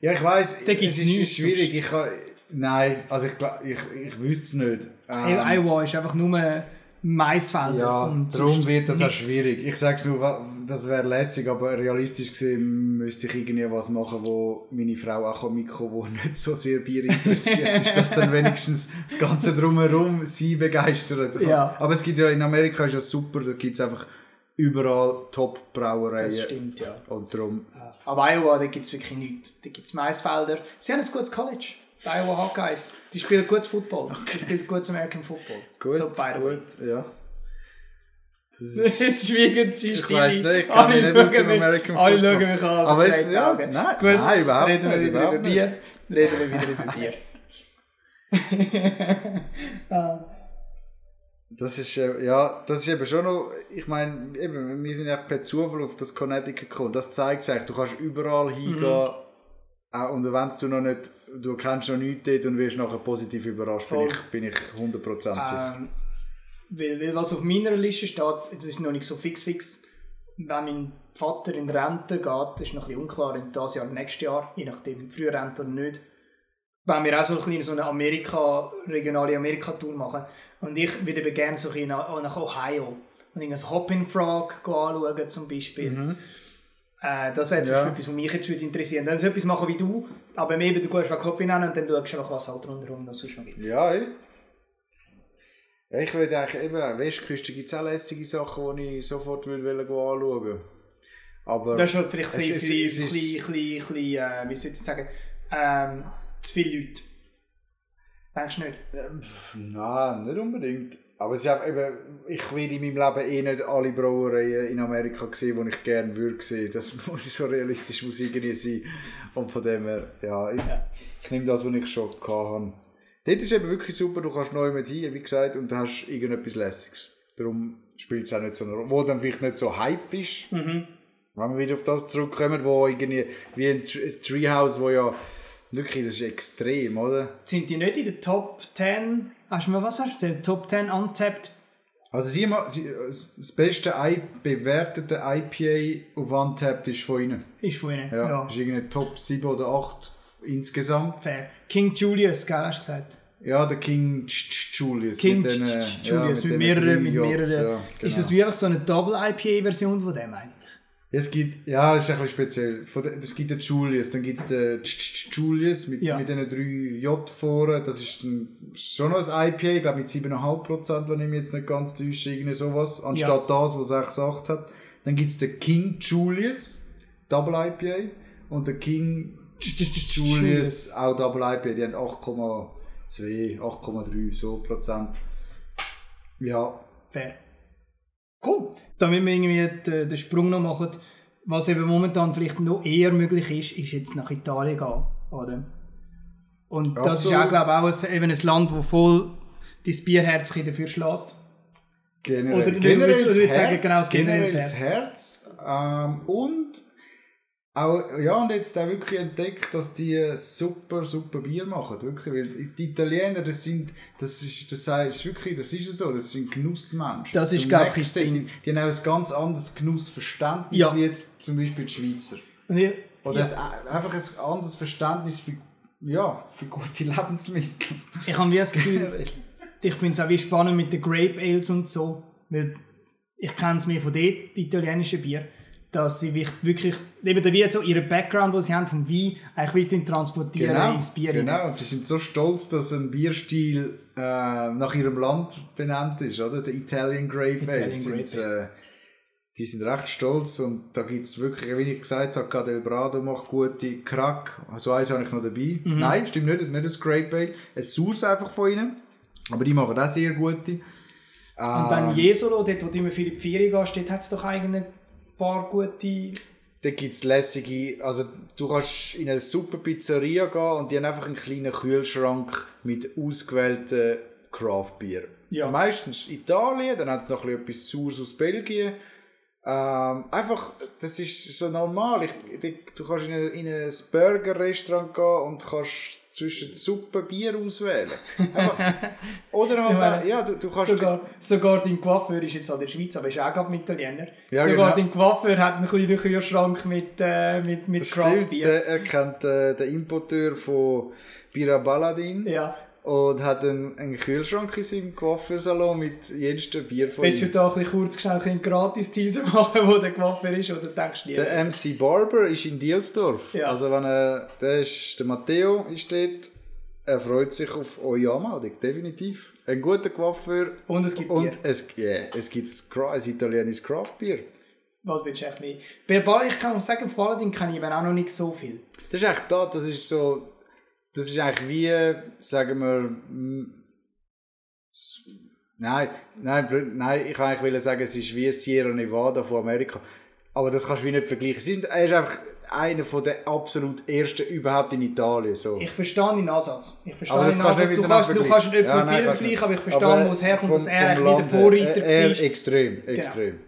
Ja, ich weiss, es ist nichts schwierig. Ich kann, nein, also ich, ich, ich wüsste es nicht. Ähm, Iowa ist einfach nur Maisfelder. ja, und darum wird das auch nichts. schwierig. Ich sage es nur, das wäre lässig, aber realistisch gesehen müsste ich irgendwie was machen, wo meine Frau auch mitkommen kann, die nicht so sehr Bier interessiert ist, dass dann wenigstens das Ganze drumherum sie begeistert. Ja. Aber es gibt ja in Amerika ist ja super, da gibt es einfach überall Das Top-Brauereien. stimmt, ja. Und darum, Aber Iowa, da gibt es wirklich nichts. Da gibt es Maisfelder. Sie haben ein gutes College. Die Iowa Hawkeyes. Die spielen gutes Football. Die spielen gutes American Football. gut, so, way. gut, ja. Das ist, Jetzt schwiegen sie Ich weiss nicht, ich kann mich nicht aus dem American Alle Football. schauen mich an. Aber drei ja, nein, Gut, nein, überhaupt reden wir wieder über Bier. Reden wir wieder über Bier. Das ist, äh, ja, das ist eben schon noch, ich meine, eben, wir sind ja per Zufall auf das Connecticut gekommen. Das zeigt sich, du kannst überall hingehen, Mhm. Auch, und wenn du noch nicht, du kennst noch nichts dort und wirst nachher positiv überrascht, bin ich, bin ich 100% sicher. Ähm, weil, weil was auf meiner Liste steht, das ist noch nicht so fix fix. Wenn mein Vater in Rente geht, ist noch ein bisschen unklar, in das Jahr, nächstes Jahr, je nachdem, früher Rente oder nicht, wenn wir auch so, ein bisschen so eine Amerika, regionale Amerika-Tour machen. Und ich würde gerne so ein nach, nach Ohio. und irgendein Hopping Frog anschauen zum Beispiel. Äh, das wäre zum. Ja. Beispiel etwas, was mich jetzt würde interessieren. Dann so etwas machen wie du, aber eben du gehst wegen Hopping an und dann schaust du einfach, was halt rundherum noch sonst noch gibt. Ja. Ja, ich würde eigentlich eben, Westküste gibt es auch lässige Sachen, die ich sofort würde anschauen Aber Das ist halt vielleicht ein bisschen, bisschen, bisschen, bisschen, äh, wie soll ich sagen, ähm, zu viele Leute. Denkst du nicht? Nein, nicht unbedingt. Aber es ist einfach eben, ich will in meinem Leben eh nicht alle Brauereien in Amerika sehen, die ich gerne würde sehen. Das muss so realistisch muss irgendwie sein. Und von dem her, ja, ich, ich nehme das, was ich schon habe. Dort ist eben wirklich super, du kannst neu mit hin, wie gesagt, und du hast irgendetwas Lässiges. Darum spielt es auch nicht so eine Rolle. Wo dann vielleicht nicht so Hype ist. Wenn wir wieder auf das zurückkommen, wo irgendwie, wie ein Tr- Treehouse, wo ja, wirklich, das ist extrem, oder? Sind die nicht in der Top 10, hast du mir was hast du erzählt? Top 10 untapped? Also sie, ma- sie, das beste I bewertete IPA auf Untapped ist von ihnen. Ist von ihnen. Ja, Ja. ist irgendwie Top 7 oder 8 insgesamt. Fair. King Julius, gell, hast du gesagt? Ja, der King Julius. King äh, Julius, mit, mehreren, mit mehreren. Ist genau. das wirklich so eine Double IPA-Version von dem eigentlich? Es gibt, ja, das ist ein bisschen speziell. Es gibt den Julius, dann gibt es den Julius mit, Ja. mit diesen drei J vorne. Das ist dann schon noch ein IPA, ich glaube mit 7,5%, wenn ich mich jetzt nicht ganz täusche, irgendwie sowas. Anstatt das, was 6,8 hat. Dann gibt es den King Julius, Double IPA. Und der King Ch- Julius, auch Double IPA. Die haben 8,2, 8,3 so Prozent. Ja, Fair. Cool. Damit wir irgendwie den, den Sprung noch machen, was eben momentan vielleicht noch eher möglich ist, ist jetzt nach Italien gehen. Oder? Und das Absolut. ist auch, glaube ich, auch ein, eben ein Land, wo voll dein Bierherz dafür schlägt. Generell, Oder generell das würdest sagen, Herz, genau das generell das Herz. Ähm, und auch, ja, und jetzt auch wirklich entdeckt, dass die super, super Bier machen. Wirklich, weil die Italiener, das sind, das ist, das ist wirklich, das ist so, das sind Genussmenschen. Das ist, Du glaub ich, die, die haben ein ganz anderes Genussverständnis, Ja. wie jetzt zum Beispiel die Schweizer. Ich, Oder ja, ein, einfach ein anderes Verständnis für, ja, für gute Lebensmittel. ich habe wie das Gefühl, ich finde es auch wie spannend mit den Grape Ales und so, weil ich kenne es mir von dort, die italienischen Bier, dass sie wirklich, eben wie so ihren Background, den sie haben vom Wein, eigentlich weiterhin transportieren Genau, ins Bier. genau. Und sie sind so stolz, dass ein Bierstil äh, nach ihrem Land benannt ist, oder? Der Italian Grape Italian Sind, äh, die sind recht stolz und da gibt es wirklich, wie ich gesagt habe, Cadel Brado macht gute Crack. So eins habe ich noch dabei. Mhm. Nein, stimmt nicht, nicht ein Grape Ale. Ein Source einfach von ihnen. Aber die machen auch sehr gute. Und dann Jesolo, dort wo du immer viel in die Ferien gehst, dort hat es doch eigentlich paar gute... Da gibt es lässige, also du kannst in eine super Pizzeria gehen und die haben einfach einen kleinen Kühlschrank mit ausgewählten Craft-Bier. Ja. Meistens Italien, dann hat es noch ein bisschen etwas Saures aus Belgien. Ähm, einfach, das ist so normal. Ich, du kannst in, eine, in ein Burger-Restaurant gehen und kannst zwischen Suppe Bier auswählen. Einfach, oder halt, meine, auch- ja, du, du kannst... Sogar, sogar dein Coiffeur ist jetzt an der Schweiz, aber ist auch gerade mit Italiener. Ja, sogar genau. dein Coiffeur hat einen kleinen Kühlschrank mit, äh, mit, mit Das stimmt, Craft-Bier. der, er kennt äh, den Importeur von Bira Baladin. Ja. Und hat einen, einen Kühlschrank in seinem Coiffeursalon mit jedem Bier von Willst du da ein bisschen kurz schnell einen Gratis-Teaser machen, wo der Coiffeur ist, oder denkst du nie? Der MC Barber ist in Dielsdorf. Ja. Also wenn er, der ist, der Matteo ist dort, er freut sich auf eure Anmeldung, definitiv. Ein guter Coiffeur Und es gibt und Bier. es, yeah, es gibt ein, italienisches Craftbier. Was willst du echt mehr? Bei Ball, ich kann sagen, auf Paladin kenne ich eben auch noch nicht so viel. Das ist eigentlich da, das ist so, das ist eigentlich wie, sagen wir, nein, nein, nein, ich kann eigentlich sagen, es ist wie Sierra Nevada von Amerika. Aber das kannst du wie nicht vergleichen. Sind, er ist einfach einer von der absolut ersten überhaupt in Italien. So. Ich verstehe deinen Ansatz. Ich verstehe Aber das kannst Ansatz. nicht Du kannst, du kannst nicht vergleichen. für nein, vergleichen, aber ich nicht. verstehe, Aber wo es herkommt, dass er eigentlich der Vorreiter er, war. Extrem, extrem.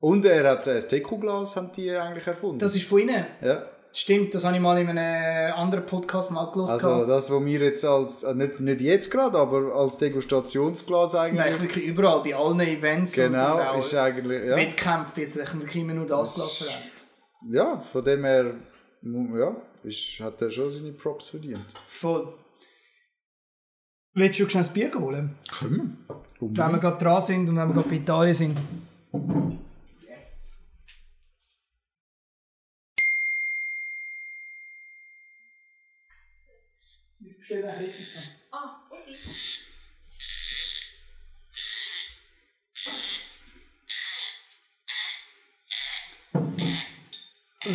Und er hat ein Teku-Glas haben die eigentlich erfunden. Das ist von ihnen. ja. Stimmt, das habe ich mal in einem anderen Podcast mal gelesen. Also das, was wir jetzt als, äh, nicht, nicht jetzt gerade, aber als Degustationsglas eigentlich... Nein, wirklich überall, bei allen Events Genau, und, und ist eigentlich, ja. Wettkämpfen wird wirklich immer nur das Glas verwendet. Ja, von dem her, ja, ist, hat er schon seine Props verdient. Voll. Willst du schnell ein Bier holen? Können wir. Wenn wir gerade dran sind und wenn wir gerade bei Italien sind. Ah, okay.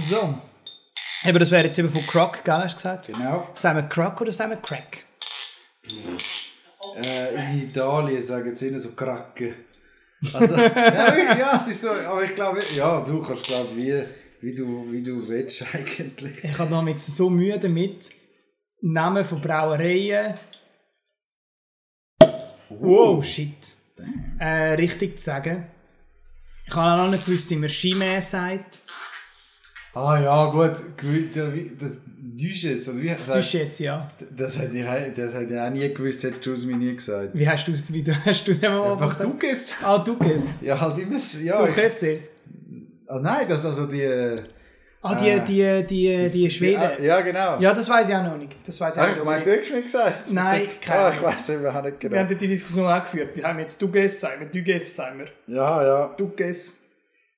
So. Aber das wäre jetzt eben von Croc, gell, hast du gesagt? Genau. Sagen wir Croc oder sagen wir Crack? Äh, in Italien sagen sie immer so Kracken. Also, ja, ja, es ist so, aber ich glaube, ja, du kannst glaube wie, wie du, wie du willst eigentlich. Ich habe noch so Mühe damit, Namen von Brauereien. Wow, shit. Äh, richtig zu sagen. Ich habe auch noch nicht gewusst, wie man Chimay sagt. Ah ja, gut, das Duches, oder wie heißt das? Duchesse, ja. Das hätte ich, das hätte ich auch nie gewusst, hättest du es mir nie gesagt. Wie hast du es, wie du, hast du den mal Einfach? Duches. Ah, Duchesse. Ja, halt immer, ja. Duchesse. Ah, nein, das also die... äh, Ah, die, die, die, die Schweden. Ah, ja, genau. Ja, das weiß ich auch noch nicht. Das weiß ich auch ich meine, nicht. du hast mir gesagt. Nein, Das- keine ah, Ahnung. ich weiß nicht Wir genau. haben die Diskussion auch geführt. Wir haben jetzt wir sagen wir Ja, ja. Duchesse.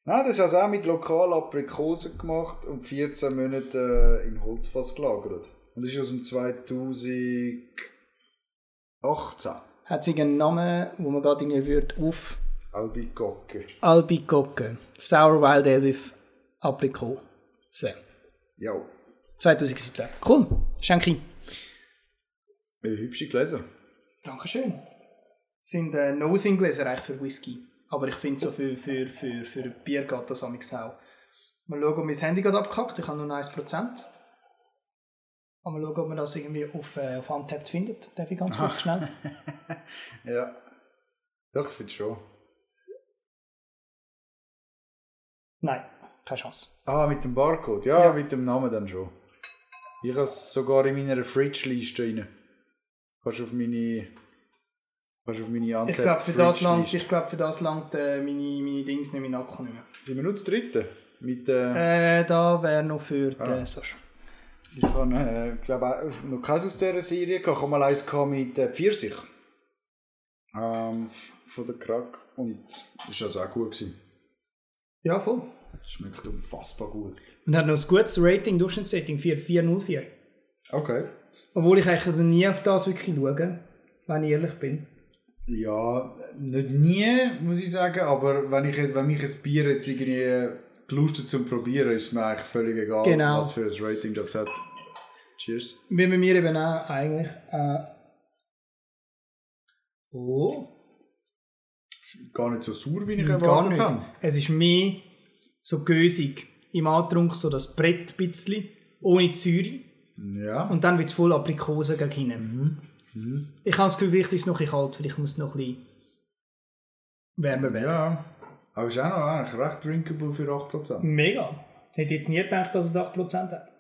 Nein, das ist also auch mit lokalen Aprikosen gemacht und 14 Monate äh, im Holzfass gelagert. Und das ist aus dem 2018. Hat sie einen Namen, wo man gerade irgendwie würde auf Albicocke. Albicocke. Sour Wild Ale with Aprikose. Ja. 2017. Cool. Schenki. Äh, hübsche Gläser. Dankeschön. Sind äh, Nosing-Gläser eigentlich für Whisky. Aber ich finde so für, für, für, für Bier geht das amigs auch. Mal schauen, ob mein Handy gerade abgekackt. Ich habe nur 1%. Mal schauen, ob man das irgendwie auf, äh, auf Untapped findet. Darf ich ganz kurz schnell? Ja. Doch, das wird schon. Nein, keine Chance. Ah, mit dem Barcode. Ja, Ja. mit dem Namen dann schon. Ich habe es sogar in meiner Fridge-Liste rein. Kannst auf meine... Kannst auf meine Ich Untapped glaube, für, das langt- ich glaub, für das langt äh, meine, meine Dings nicht mehr Akku nicht mehr. Sind wir nur das dritte? Mit, äh, Äh, da wäre noch für Ah. den Sascha. Ich habe äh, glaube noch keins aus dieser Serie gehabt. Ich habe mal eins mit äh, Pfirsich. Ähm, von der Krack. Und das war also auch gut. Gewesen. Ja, voll. Schmeckt unfassbar gut. Und hat noch ein gutes Rating, Durchschnittsrating 4404. Okay. Obwohl ich eigentlich nie auf das wirklich schaue, wenn ich ehrlich bin. Ja, nicht nie, muss ich sagen. Aber wenn, ich, wenn mich ein Bier jetzt irgendwie gelustet zum Probieren, ist mir eigentlich völlig egal, Genau. was für ein Rating das hat. Cheers. Wie bei mir eben auch eigentlich. Äh, oh, Gar nicht so sauer, wie ich erwartet habe. Es ist mehr so gösig. Im Antrunk so das Brett ein bisschen, ohne Säure. Ja. Und dann wird es voll Aprikose gegen hinten. Ich habe das Gefühl, vielleicht ist es noch ein kalt, vielleicht muss es noch ein bisschen wärmer werden. Ja. Aber ist auch noch eigentlich recht drinkable für 8%. Mega. Hätte jetzt nie gedacht, dass es 8% hat.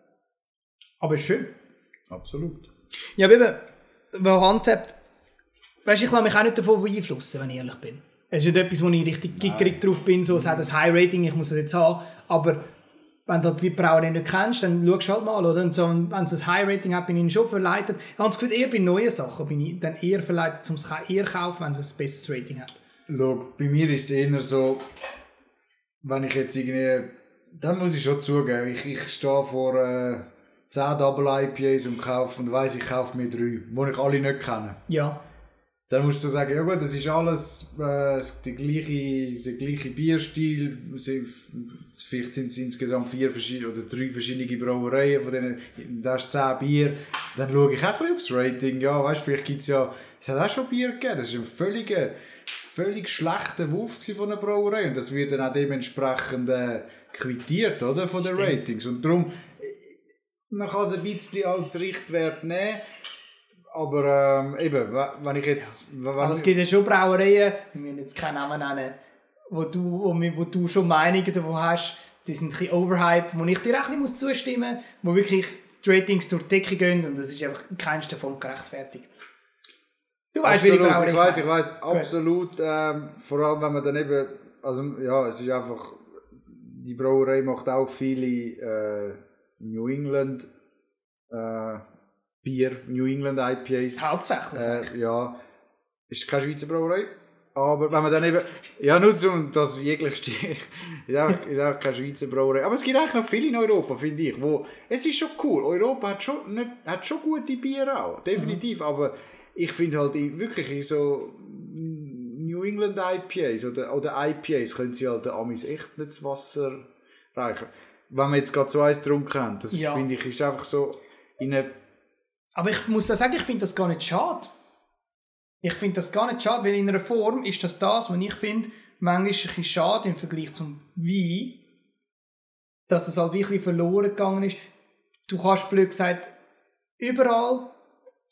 Aber ist schön. Absolut. Ja, aber eben, weil Handhabt, weißt du, ich lasse mich auch nicht davon beeinflussen, wenn ich ehrlich bin. Es ist nicht etwas, wo ich richtig gickerig drauf bin, so, es hat ein High-Rating, ich muss es jetzt haben, aber wenn du die Brauerei nicht kennst, dann schaust du halt mal, oder? Und so, wenn es ein High-Rating hat, bin ich schon verleitet. Ich habe das Gefühl, eher bei neuen Sachen bin ich dann eher verleitet, um es eher kaufen, wenn es ein besseres Rating hat. Schau, bei mir ist es eher so, wenn ich jetzt irgendwie, dann muss ich schon zugeben, ich, ich stehe vor äh, 10 Double IPAs und kaufe und weiss, ich kaufe mir drei, die ich alle nicht kenne. Ja. Dann musst du sagen, ja gut, das ist alles äh, der, gleiche, der gleiche Bierstil. Sie- Vielleicht sind es insgesamt vier verschiedene oder drei verschiedene Brauereien, von denen da hast zehn Bier. Dann schaue ich auch ein aufs Rating. Ja, weißt, vielleicht gibt es ja, es hat auch schon Bier gegeben. Das ist ein völliger, völlig schlechter Wurf von einer Brauerei. Und das wird dann auch dementsprechend äh, quittiert, oder, von den Ratings. Und darum, man kann es ein bisschen als Richtwert nehmen. Aber ähm, eben, we- wenn ich jetzt... Wenn Aber es gibt ja schon Brauereien, wir müssen jetzt keinen Namen nennen, wo du, wo, du schon Meinungen davon hast, die sind ein bisschen overhyped, wo ich dir auch muss zustimmen muss, wo wirklich die Ratings durch die Decke gehen und das ist einfach in keinster davon gerechtfertigt. Du weißt, wie die absolut, Brauerei ich weiß, meine. ich weiß, absolut. Ähm, vor allem, wenn man dann eben, also ja, es ist einfach, die Brauerei macht auch viele äh, New England äh, Bier, New England IPAs. Hauptsächlich. Äh, ja, ist keine Schweizer Brauerei. Aber wenn man dann eben, ja, nur zum, das jeglichste, ist auch, ist auch keine Schweizer Brauerei. Aber es gibt eigentlich noch viele in Europa, finde ich, wo, es ist schon cool. Europa hat schon, nicht, hat schon gute Bier auch, definitiv. Aber ich finde halt wirklich in so New England IPAs oder, oder IPAs können sie halt den Amis echt nicht das Wasser reichen. Wenn man jetzt gerade so eins getrunken haben, das Ja. finde ich, ist einfach so in eine Aber ich muss da sagen, ich finde das gar nicht schade. Ich finde das gar nicht schade, weil in einer Form ist das das, was ich finde, manchmal ein bisschen schade im Vergleich zum Wein, dass es halt wirklich verloren gegangen ist. Du kannst blöd gesagt überall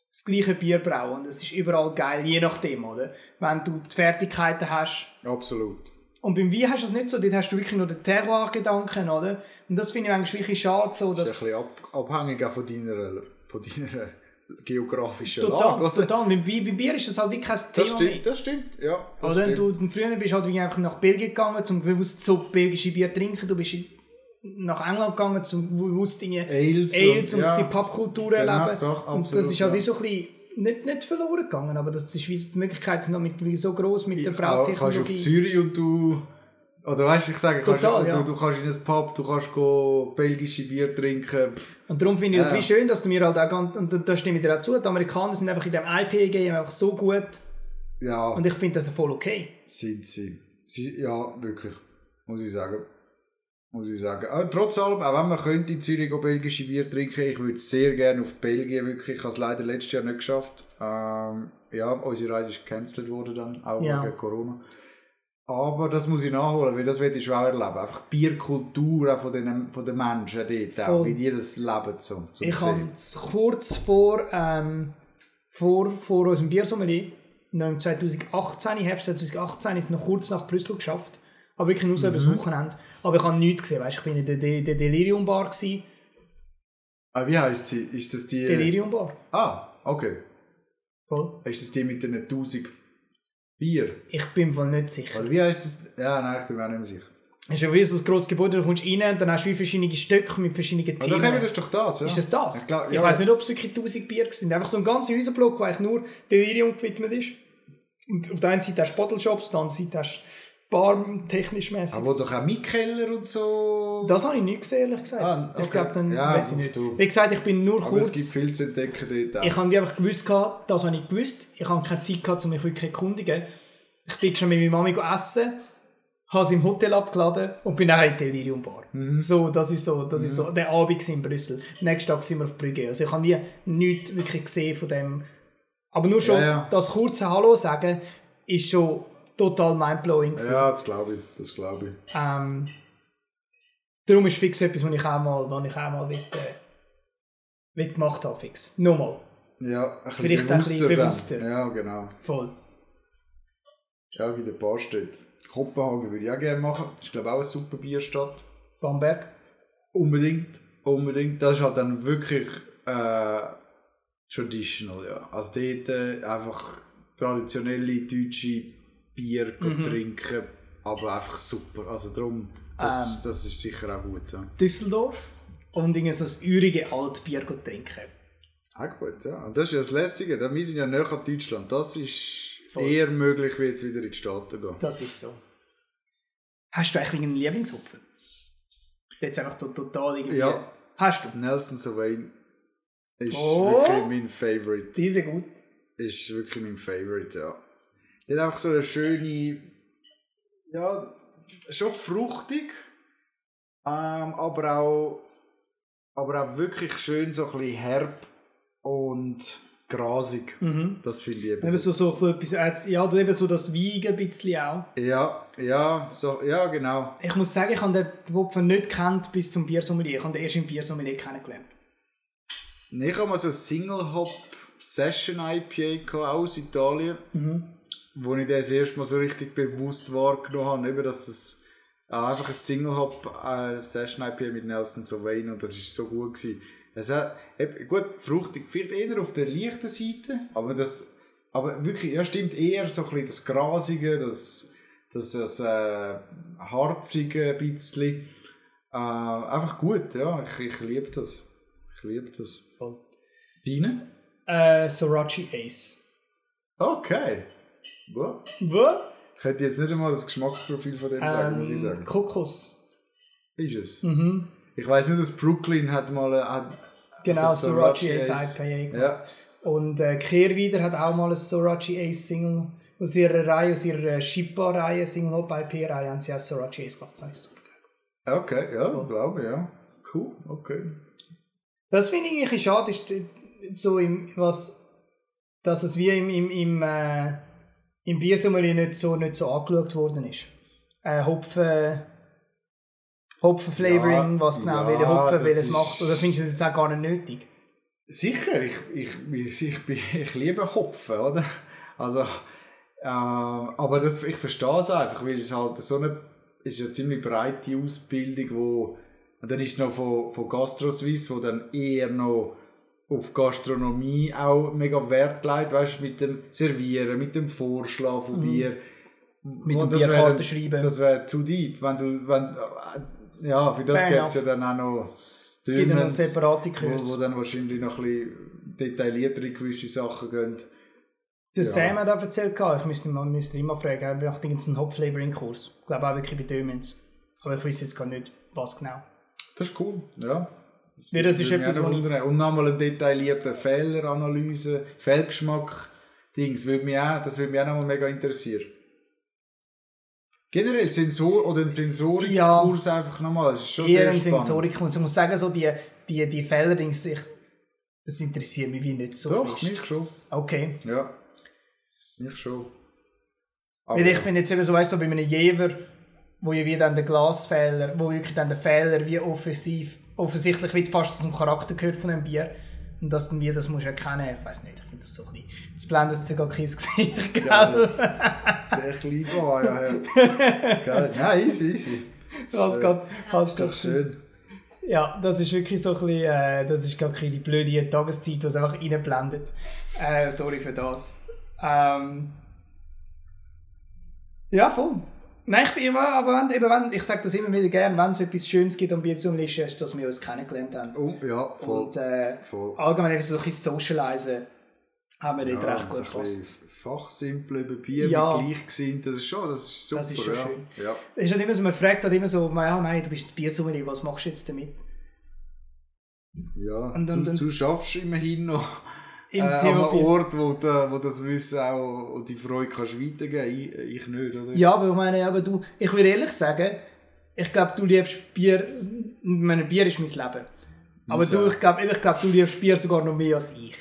das gleiche Bier brauen und es ist überall geil, je nachdem, oder? Wenn du die Fertigkeiten hast, Absolut. und beim Wein hast du es nicht so, dort hast du wirklich nur den Terroir-Gedanken, oder? Und das finde ich eigentlich wirklich schade, so, Das dass... ist ein bisschen ab, abhängig auch von deiner, von deiner geografischen Total, Lage. Oder? total. Beim, Bi- bei Bier ist das halt wirklich kein Thema Das mehr. stimmt, das stimmt, ja. Das Oder stimmt. du, du, früher bist du halt einfach nach Belgien gegangen, um bewusst so belgische Bier zu trinken. Du bist nach England gegangen, um bewusst Dinge Ales, Ales und ja. die Popkultur Genau, erleben. und absolut, das ist halt ja. wie so ein bisschen nicht, nicht verloren gegangen, aber das ist wie die Möglichkeit noch mit, wie so groß mit der Ich auch- Kannst du auf Brautechnologie. Zürich und du... Oder weißt du, ich sage, kannst, Total, du, ja. du kannst in ein Pub, du kannst go belgische Bier trinken. Pff, Und darum finde ich das Ja. wie schön, dass du mir halt auch ganz, und da- stimme ich dir auch zu, die Amerikaner sind einfach in dem IPA-Game einfach so gut Ja, und ich finde das voll okay. sind sie. sie. Ja, wirklich. Muss ich sagen. Muss ich sagen. Aber trotz allem, auch wenn man könnte in Zürich belgische Bier trinken, ich würde sehr gerne auf Belgien wirklich. Ich habe es leider letztes Jahr nicht geschafft. Ähm, ja, unsere Reise ist gecancelt worden dann, auch Ja. wegen Corona. Aber das muss ich nachholen, weil das will ich schon auch erleben. Einfach die Bierkultur von den, von den Menschen dort, auch, wie die das leben. So, zum Ich habe es kurz vor, ähm, vor, vor unserem Biersommelier, noch im 2018, Herbst 2018, ist es noch kurz nach Brüssel geschafft. Aber wirklich nur so über das Mhm. Wochenende. Aber ich habe nichts gesehen. Weißt, ich bin in der, der, der Delirium Bar. Gewesen. Ah, wie heisst sie? Ist das die... Delirium Bar. Ah, okay. Voll. Ist das die mit den 1000 Bier? Ich bin voll nicht sicher. Oder wie heisst das? Ja, nein, ich bin mir auch nicht mehr sicher. Es ist ja wie so ein grosses Gebäude, du kommst rein und dann hast du wie verschiedene Stöcke mit verschiedenen Aber Themen. doch eben, das ist doch das, ja. Ist es das? Ich, glaub, ich ja, weiss nicht, ob es wirklich 1000 Bier sind. Einfach so ein ganzer Häuserblock, der eigentlich nur Delirium gewidmet ist. Und auf der einen Seite hast du Bottles-Shops, auf der anderen Seite hast du Bar technisch mäßig. Aber wo doch auch Mitkeller und so... Das habe ich nicht gesehen, ehrlich gesagt. Ah, okay. Ich glaube, dann Ja, weiß ich nicht. du- Wie gesagt, ich bin nur Aber es gibt kurz. viel zu entdecken dort auch. Ich habe einfach gewusst, das habe ich gewusst. Ich habe keine Zeit gehabt, um mich wirklich zu erkundigen. Ich bin schon mit meiner Mami essen, habe sie im Hotel abgeladen und bin auch in die Delirium Bar. Mhm. So, das ist so, das ist so der Abend in Brüssel. Nächsten Tag sind wir auf Brügge. Also ich habe nie nichts wirklich gesehen von dem. Aber nur schon Ja, ja. das kurze Hallo sagen ist schon total mindblowing. gewesen. Ja, das glaube ich. Das glaube ich. Ähm, darum ist fix etwas, was ich auch mal, was ich auch mal will, äh, will gemacht habe. Fix. Nochmal. Ja, ein Vielleicht ein bisschen bewusster dann. bewusster. Ja, genau. Voll. Ja, wie der Bar steht. Kopenhagen würde ich auch gerne machen. Das ist glaube ich auch eine super Bierstadt. Bamberg. Unbedingt. Unbedingt. Das ist halt dann wirklich äh, traditional, ja. Also dort äh, einfach traditionelle deutsche Bier Mhm. trinken, aber einfach super. Also darum, das, Ähm. das ist sicher auch gut, ja. Düsseldorf. Und irgendwie so das urige Altbier gut trinken. Auch gut, ja. Und das ist ja das Lässige, wir sind ja näher an Deutschland. Das ist Voll. eher möglich, wie jetzt wieder in die Staaten gehen. Das ist so. Hast du eigentlich einen Lieblingshopfen? Jetzt einfach so total irgendwie. Ja. Hast du? Nelson Sauvin ist Oh. wirklich mein Favorite. Diese gut. ist wirklich mein Favorite, ja. Der hat einfach so eine schöne, ja, schon fruchtig, ähm, aber auch, aber auch wirklich schön so ein bisschen herb und grasig. Mhm. Das finde ich eben Eben so. so, so, etwas, ja, eben so das Wiegen ein bisschen auch. Ja, ja, so, ja, genau. Ich muss sagen, ich habe den Hopfen nicht kennt bis zum Biersommelier. Ich habe den erst im Biersommelier kennengelernt. Ich habe mal so ein Single Hop Session IPA gehabt, aus Italien, wo ich das erste Mal so richtig bewusst wahrgenommen habe, eben, dass das einfach ein Single Hop äh, Session IPA mit Nelson Sauvin und das ist so gut gewesen. Es hat, eben, gut, fruchtig, vielleicht eher auf der leichten Seite, aber das, aber wirklich, ja stimmt, eher so ein bisschen das Grasige, das, das, das äh, Harzige ein bisschen. Äh, einfach gut, ja, ich, ich liebe das. Ich liebe das. Voll. Deine? Äh, Sorachi Ace. Okay. Was? Ich hätte jetzt nicht einmal das Geschmacksprofil von dem sagen, muss ich Ähm, sagen. Kokos. Ist es? Mhm. Ich weiß nur, dass Brooklyn hat mal äh, hat Genau, Sorachi Ace. IPA. Ja, Und äh, Kehrwieder hat auch mal ein Sorachi Ace Single aus ihrer Reihe, aus ihrer äh, Shippa-Reihe, Single Hop IP-Reihe, haben sie auch Sorachi Ace gemacht. Das habe ich super geil. okay, ja, glaube ich, ja. Cool, okay. Das finde ich eigentlich schade, ist äh, so im, was, dass es wie im, im, im, äh, im Biersommelier nicht so, nicht so angeschaut worden ist. Äh, Hopfen, Hopfen-Flavoring, Ja, was genau ja, welche Hopfen welches macht, oder findest du das jetzt auch gar nicht nötig? Sicher, ich, ich, ich, ich, liebe Hopfen, oder? Also, äh, aber das, ich verstehe es einfach, weil es halt so eine, ist eine ziemlich breite Ausbildung, wo, und dann ist es noch von, von GastroSwiss, wo dann eher noch auf Gastronomie auch mega Wert legt, weißt du, mit dem Servieren, mit dem Vorschlagen von Bier. Mit Und dem wäre- schreiben. Das wäre zu deep, wenn du, wenn, äh, ja, für das gäbe es ja dann auch noch Dümens, separate wo, Kurse. wo dann wahrscheinlich noch ein bisschen detaillierter in gewisse Sachen gehen. Der Ja. Sam hat auch erzählt, ich müsste mal, müsste mal fragen, er macht irgendeinen Hop-Flavoring-Kurs. Ich glaube auch wirklich bei Dömens. Aber ich weiß jetzt gar nicht, was genau. Das ist cool, ja. Weil das ist etwas, wundern. Und nochmal eine detaillierte Fehleranalyse, Fehlgeschmack, Dings, würde mich auch, das würde mich auch nochmal mega interessieren. Generell Sensor oder ein Sensorikkurs einfach nochmal, das ist schon Eher sehr ein spannend. Sensorik. Und ich muss sagen, so die, die, die Fehler-Dings, ich- das interessiert mich wie nicht so Doch, fest. mich schon, Okay. ja. Mich schon. Aber Weil ich finde jetzt eben so, weißt du, so bei einem Jever, wo ja wie dann der Glasfehler, wo wirklich dann der Fehler wie offensiv, offensichtlich wie fast zum Charakter gehört von dem Bier. Und das dann wie, das musst du erkennen. Ich weiß nicht, ich finde das so ein bisschen, jetzt blendet es sogar kein Gesicht, gell? der kleine Bar, ja, ja. Nein, easy, easy. Das geht, hast Doch schön. Ja, das ist wirklich so ein bisschen, äh, das ist gar keine blöde Tageszeit, die es einfach reinblendet. Äh, sorry für das. Ähm, ja, voll. Nein, ich, immer, aber wenn, eben wenn, ich sage das immer wieder gerne, wenn es etwas Schönes gibt am Bier zum Lischen, ist, dass wir uns kennengelernt haben. Oh, ja, voll. Und äh, voll. allgemein so ein bisschen Socialisen haben wir dort Ja, recht und so gut gepasst. Fachsimpel über Bier Ja. mit Gleichgesinnten, das ist schon, das ist super. Das ist schon ja. schön. Ja. Es ist halt immer so, man fragt halt immer so, ja, nein, du bist Biersommelier, was machst du jetzt damit? Ja, Und- du, und- und- du schaffst immerhin noch Im äh, an einem. Ort, wo, du, wo das Wissen auch und die Freude kannst weitergeben ich, ich nicht, oder? Ja, aber ich meine, aber du, ich würde ehrlich sagen, ich glaube, du liebst Bier, meine, Bier ist mein Leben. Aber Muss du, ich glaube, ich glaub, du liebst Bier sogar noch mehr als ich.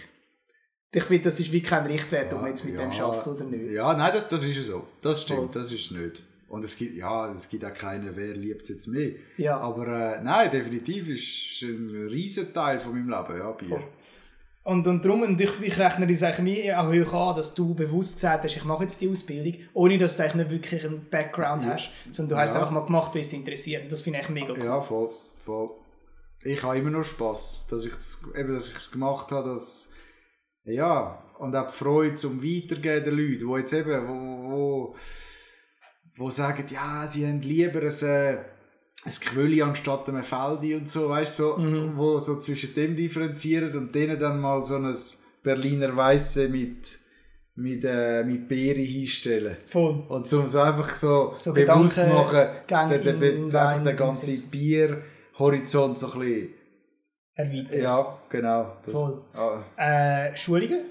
Ich finde, das ist wie kein Richtwert, ob man jetzt mit dem schafft oder nicht. Ja, nein, das, das ist ja so. Das stimmt, Voll. das ist nicht. Und es gibt, ja, es gibt auch keinen, wer liebt es jetzt mehr. Ja. Aber äh, nein, definitiv ist ein riesen Teil von meinem Leben, ja, Bier. Und, und darum, und ich, ich rechne dir eigentlich auch hoch an, dass du bewusst gesagt hast, ich mache jetzt die Ausbildung, ohne dass du eigentlich nicht wirklich einen Background hast, sondern du hast es Ja. einfach mal gemacht, weil es dich interessiert. Und das finde ich mega cool. Ja, voll, voll. Ich habe immer noch Spass, dass ich es gemacht habe, dass ja und auch die Freude zum Weitergeben der Leute, wo jetzt eben wo, wo, wo sagen, ja, sie haben lieber ein, ein Quölli anstatt einem Feldi und so, weißt du, so, Mhm. wo so zwischen dem differenzieren und denen dann mal so ein Berliner Weisse mit mit, äh, mit Beere hinstellen. Voll. Und so, so einfach so, So bewusst Gedanken- machen, Gänge den, den, in- in den, einfach den ganzen. Bierhorizont so ein bisschen. Erweitern. Ja, genau. Das, Voll. Ah, äh, Schulungen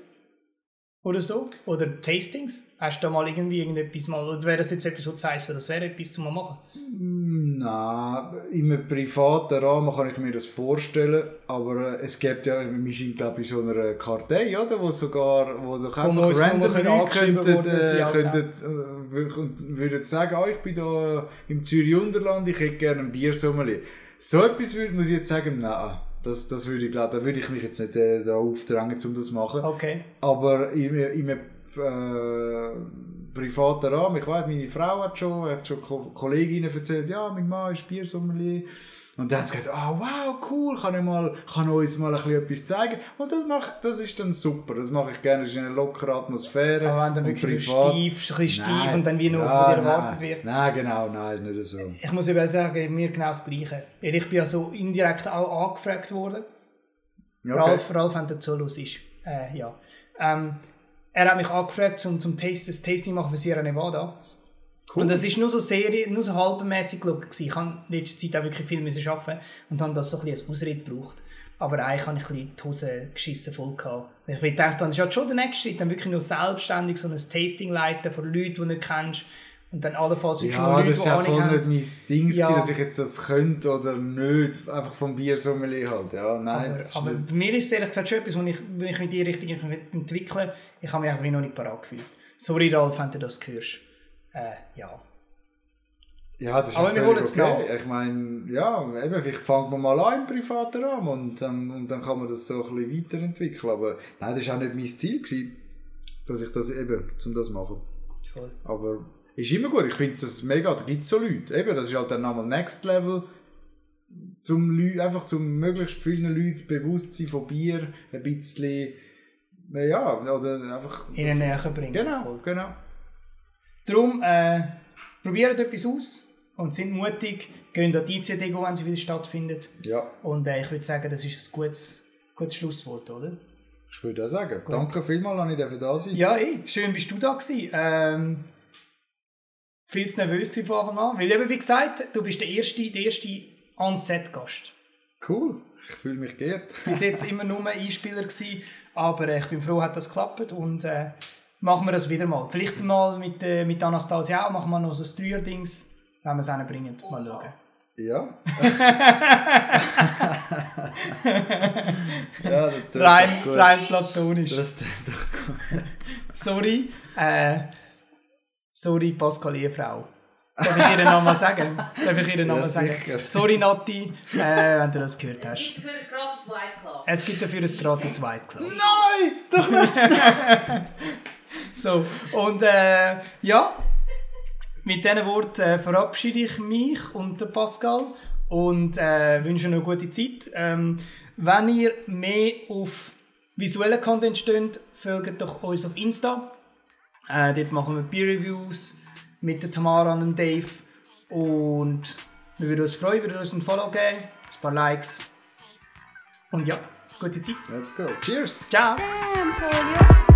oder so oder Tastings? Hast du da mal irgendwie irgendetwas mal oder wäre das jetzt etwas, wo du sagst, das wäre etwas zum mal machen? Nein, in einem privaten Rahmen kann ich mir das vorstellen, aber äh, es gibt ja, wir sind glaube ich in so einer Kartei, oder, wo sogar, wo doch einfach wo random worden sind, äh, ja, äh, wür- und würden sagen, ah, ich bin da im Zürich Unterland, ich hätte gerne ein Biersommelier. So etwas würde muss ich jetzt sagen, nein, das, das würde ich da würde ich mich jetzt nicht äh, da aufdrängen, um das zu machen. Okay. Aber in, in einem äh, privaten Rahmen, ich weiß, meine Frau hat schon, hat schon Ko Kolleginnen erzählt, ja, mein Mann ist Biersommelier. Und dann haben sie gesagt, ah wow, cool, kann ich mal, kann uns mal ein bisschen etwas zeigen. Und das macht, das ist dann super, das mache ich gerne, das ist in einer lockeren Atmosphäre. Aber wenn dann wirklich so steif, ein steif Nein. und dann wie nur Ja, von dir nein. erwartet wird. Nein, genau, nein, nicht so. Ich muss eben sagen, mir genau das Gleiche. Weil ich bin ja so indirekt auch angefragt worden. Okay. Ralf, Ralf, wenn du zuhörst, ist, äh, ja. Ähm, er hat mich angefragt, um zum Taste, das Tasting machen für Sierra Nevada. Cool. Und das ist nur so Serie, nur so halbmäßig geschaut. Ich habe in letzter Zeit auch wirklich viel müssen arbeiten und habe das so ein bisschen als Ausrede gebraucht. Aber eigentlich habe ich ein bisschen die Hose geschissen voll gehabt. Ich dachte, dann ist halt schon der nächste Schritt, dann wirklich nur selbstständig so ein Tasting leiten von Leuten, die du nicht kennst. Und dann allenfalls wirklich Ja, Leute, das ist ja voll nicht mein Ding, Ja. dass ich jetzt das könnte oder nicht. Einfach vom Biersommelier halt. Ja, nein. Aber, aber bei mir ist es ehrlich gesagt schon etwas, wo ich, wenn ich in die Richtung entwickle, ich habe mich einfach wie noch nicht parat gefühlt. Sorry Ralf, wenn du das hörst. Äh, ja. Ja, das ist Aber wir holen es okay. Ich meine, ja, eben, vielleicht fängt man mal an im privaten Rahmen und dann, und dann kann man das so ein bisschen weiterentwickeln. Aber nein, das war auch nicht mein Ziel, gewesen, dass ich das eben, um das machen. Voll. Aber ist immer gut. Ich finde das mega. Da gibt es so Leute. Eben, das ist halt dann nochmal Next Level. Zum Leu einfach zum möglichst vielen Leuten das Bewusstsein von Bier ein bisschen, ja, oder einfach. Ihnen näher bringen. genau, genau. Darum, äh, probiert etwas aus und sind mutig, gehen an die ICD, wenn sie wieder stattfindet. Ja, Und äh, ich würde sagen, das ist ein gutes, gutes Schlusswort, oder? ich würde auch sagen. Danke vielmals, dass ich dafür da sein Ja, eh, schön bist du da gewesen. Ähm, viel zu nervös von Anfang an. Weil eben, wie gesagt, du bist der erste, der erste On-Set-Gast. Cool, ich fühle mich geehrt. Bis jetzt immer nur Einspieler gewesen, aber äh, ich bin froh, hat das geklappt und äh, machen wir das wieder mal. Vielleicht mal mit, äh, mit Anastasia auch, machen wir noch so ein Dreier-Dings, wenn wir es hinbringen. Mal schauen. Ja. ja, das tut Rein, gut. rein platonisch. Das tut doch gut. Sorry, äh, sorry Pascal Ehefrau. Darf ich ihren Namen sagen? Darf ich ihren Namen Ja, sagen? sicher. Sorry Nati, äh, wenn du das gehört Es hast. gibt für ein gratis White Club. Es gibt dafür ein gratis White Club. Nein! Doch nicht! So, und äh, ja, mit diesen Worten äh, verabschiede ich mich und den Pascal und äh, wünsche noch eine gute Zeit. Ähm, wenn ihr mehr auf visuellen Content steht, folgt doch uns auf Insta. Äh, dort machen wir Peer Reviews mit der Tamara und dem Dave. Und wir würden uns freuen, würden uns ein Follow geben, ein paar Likes. Und ja, gute Zeit. Let's go. Cheers! Ciao! Damn, polio.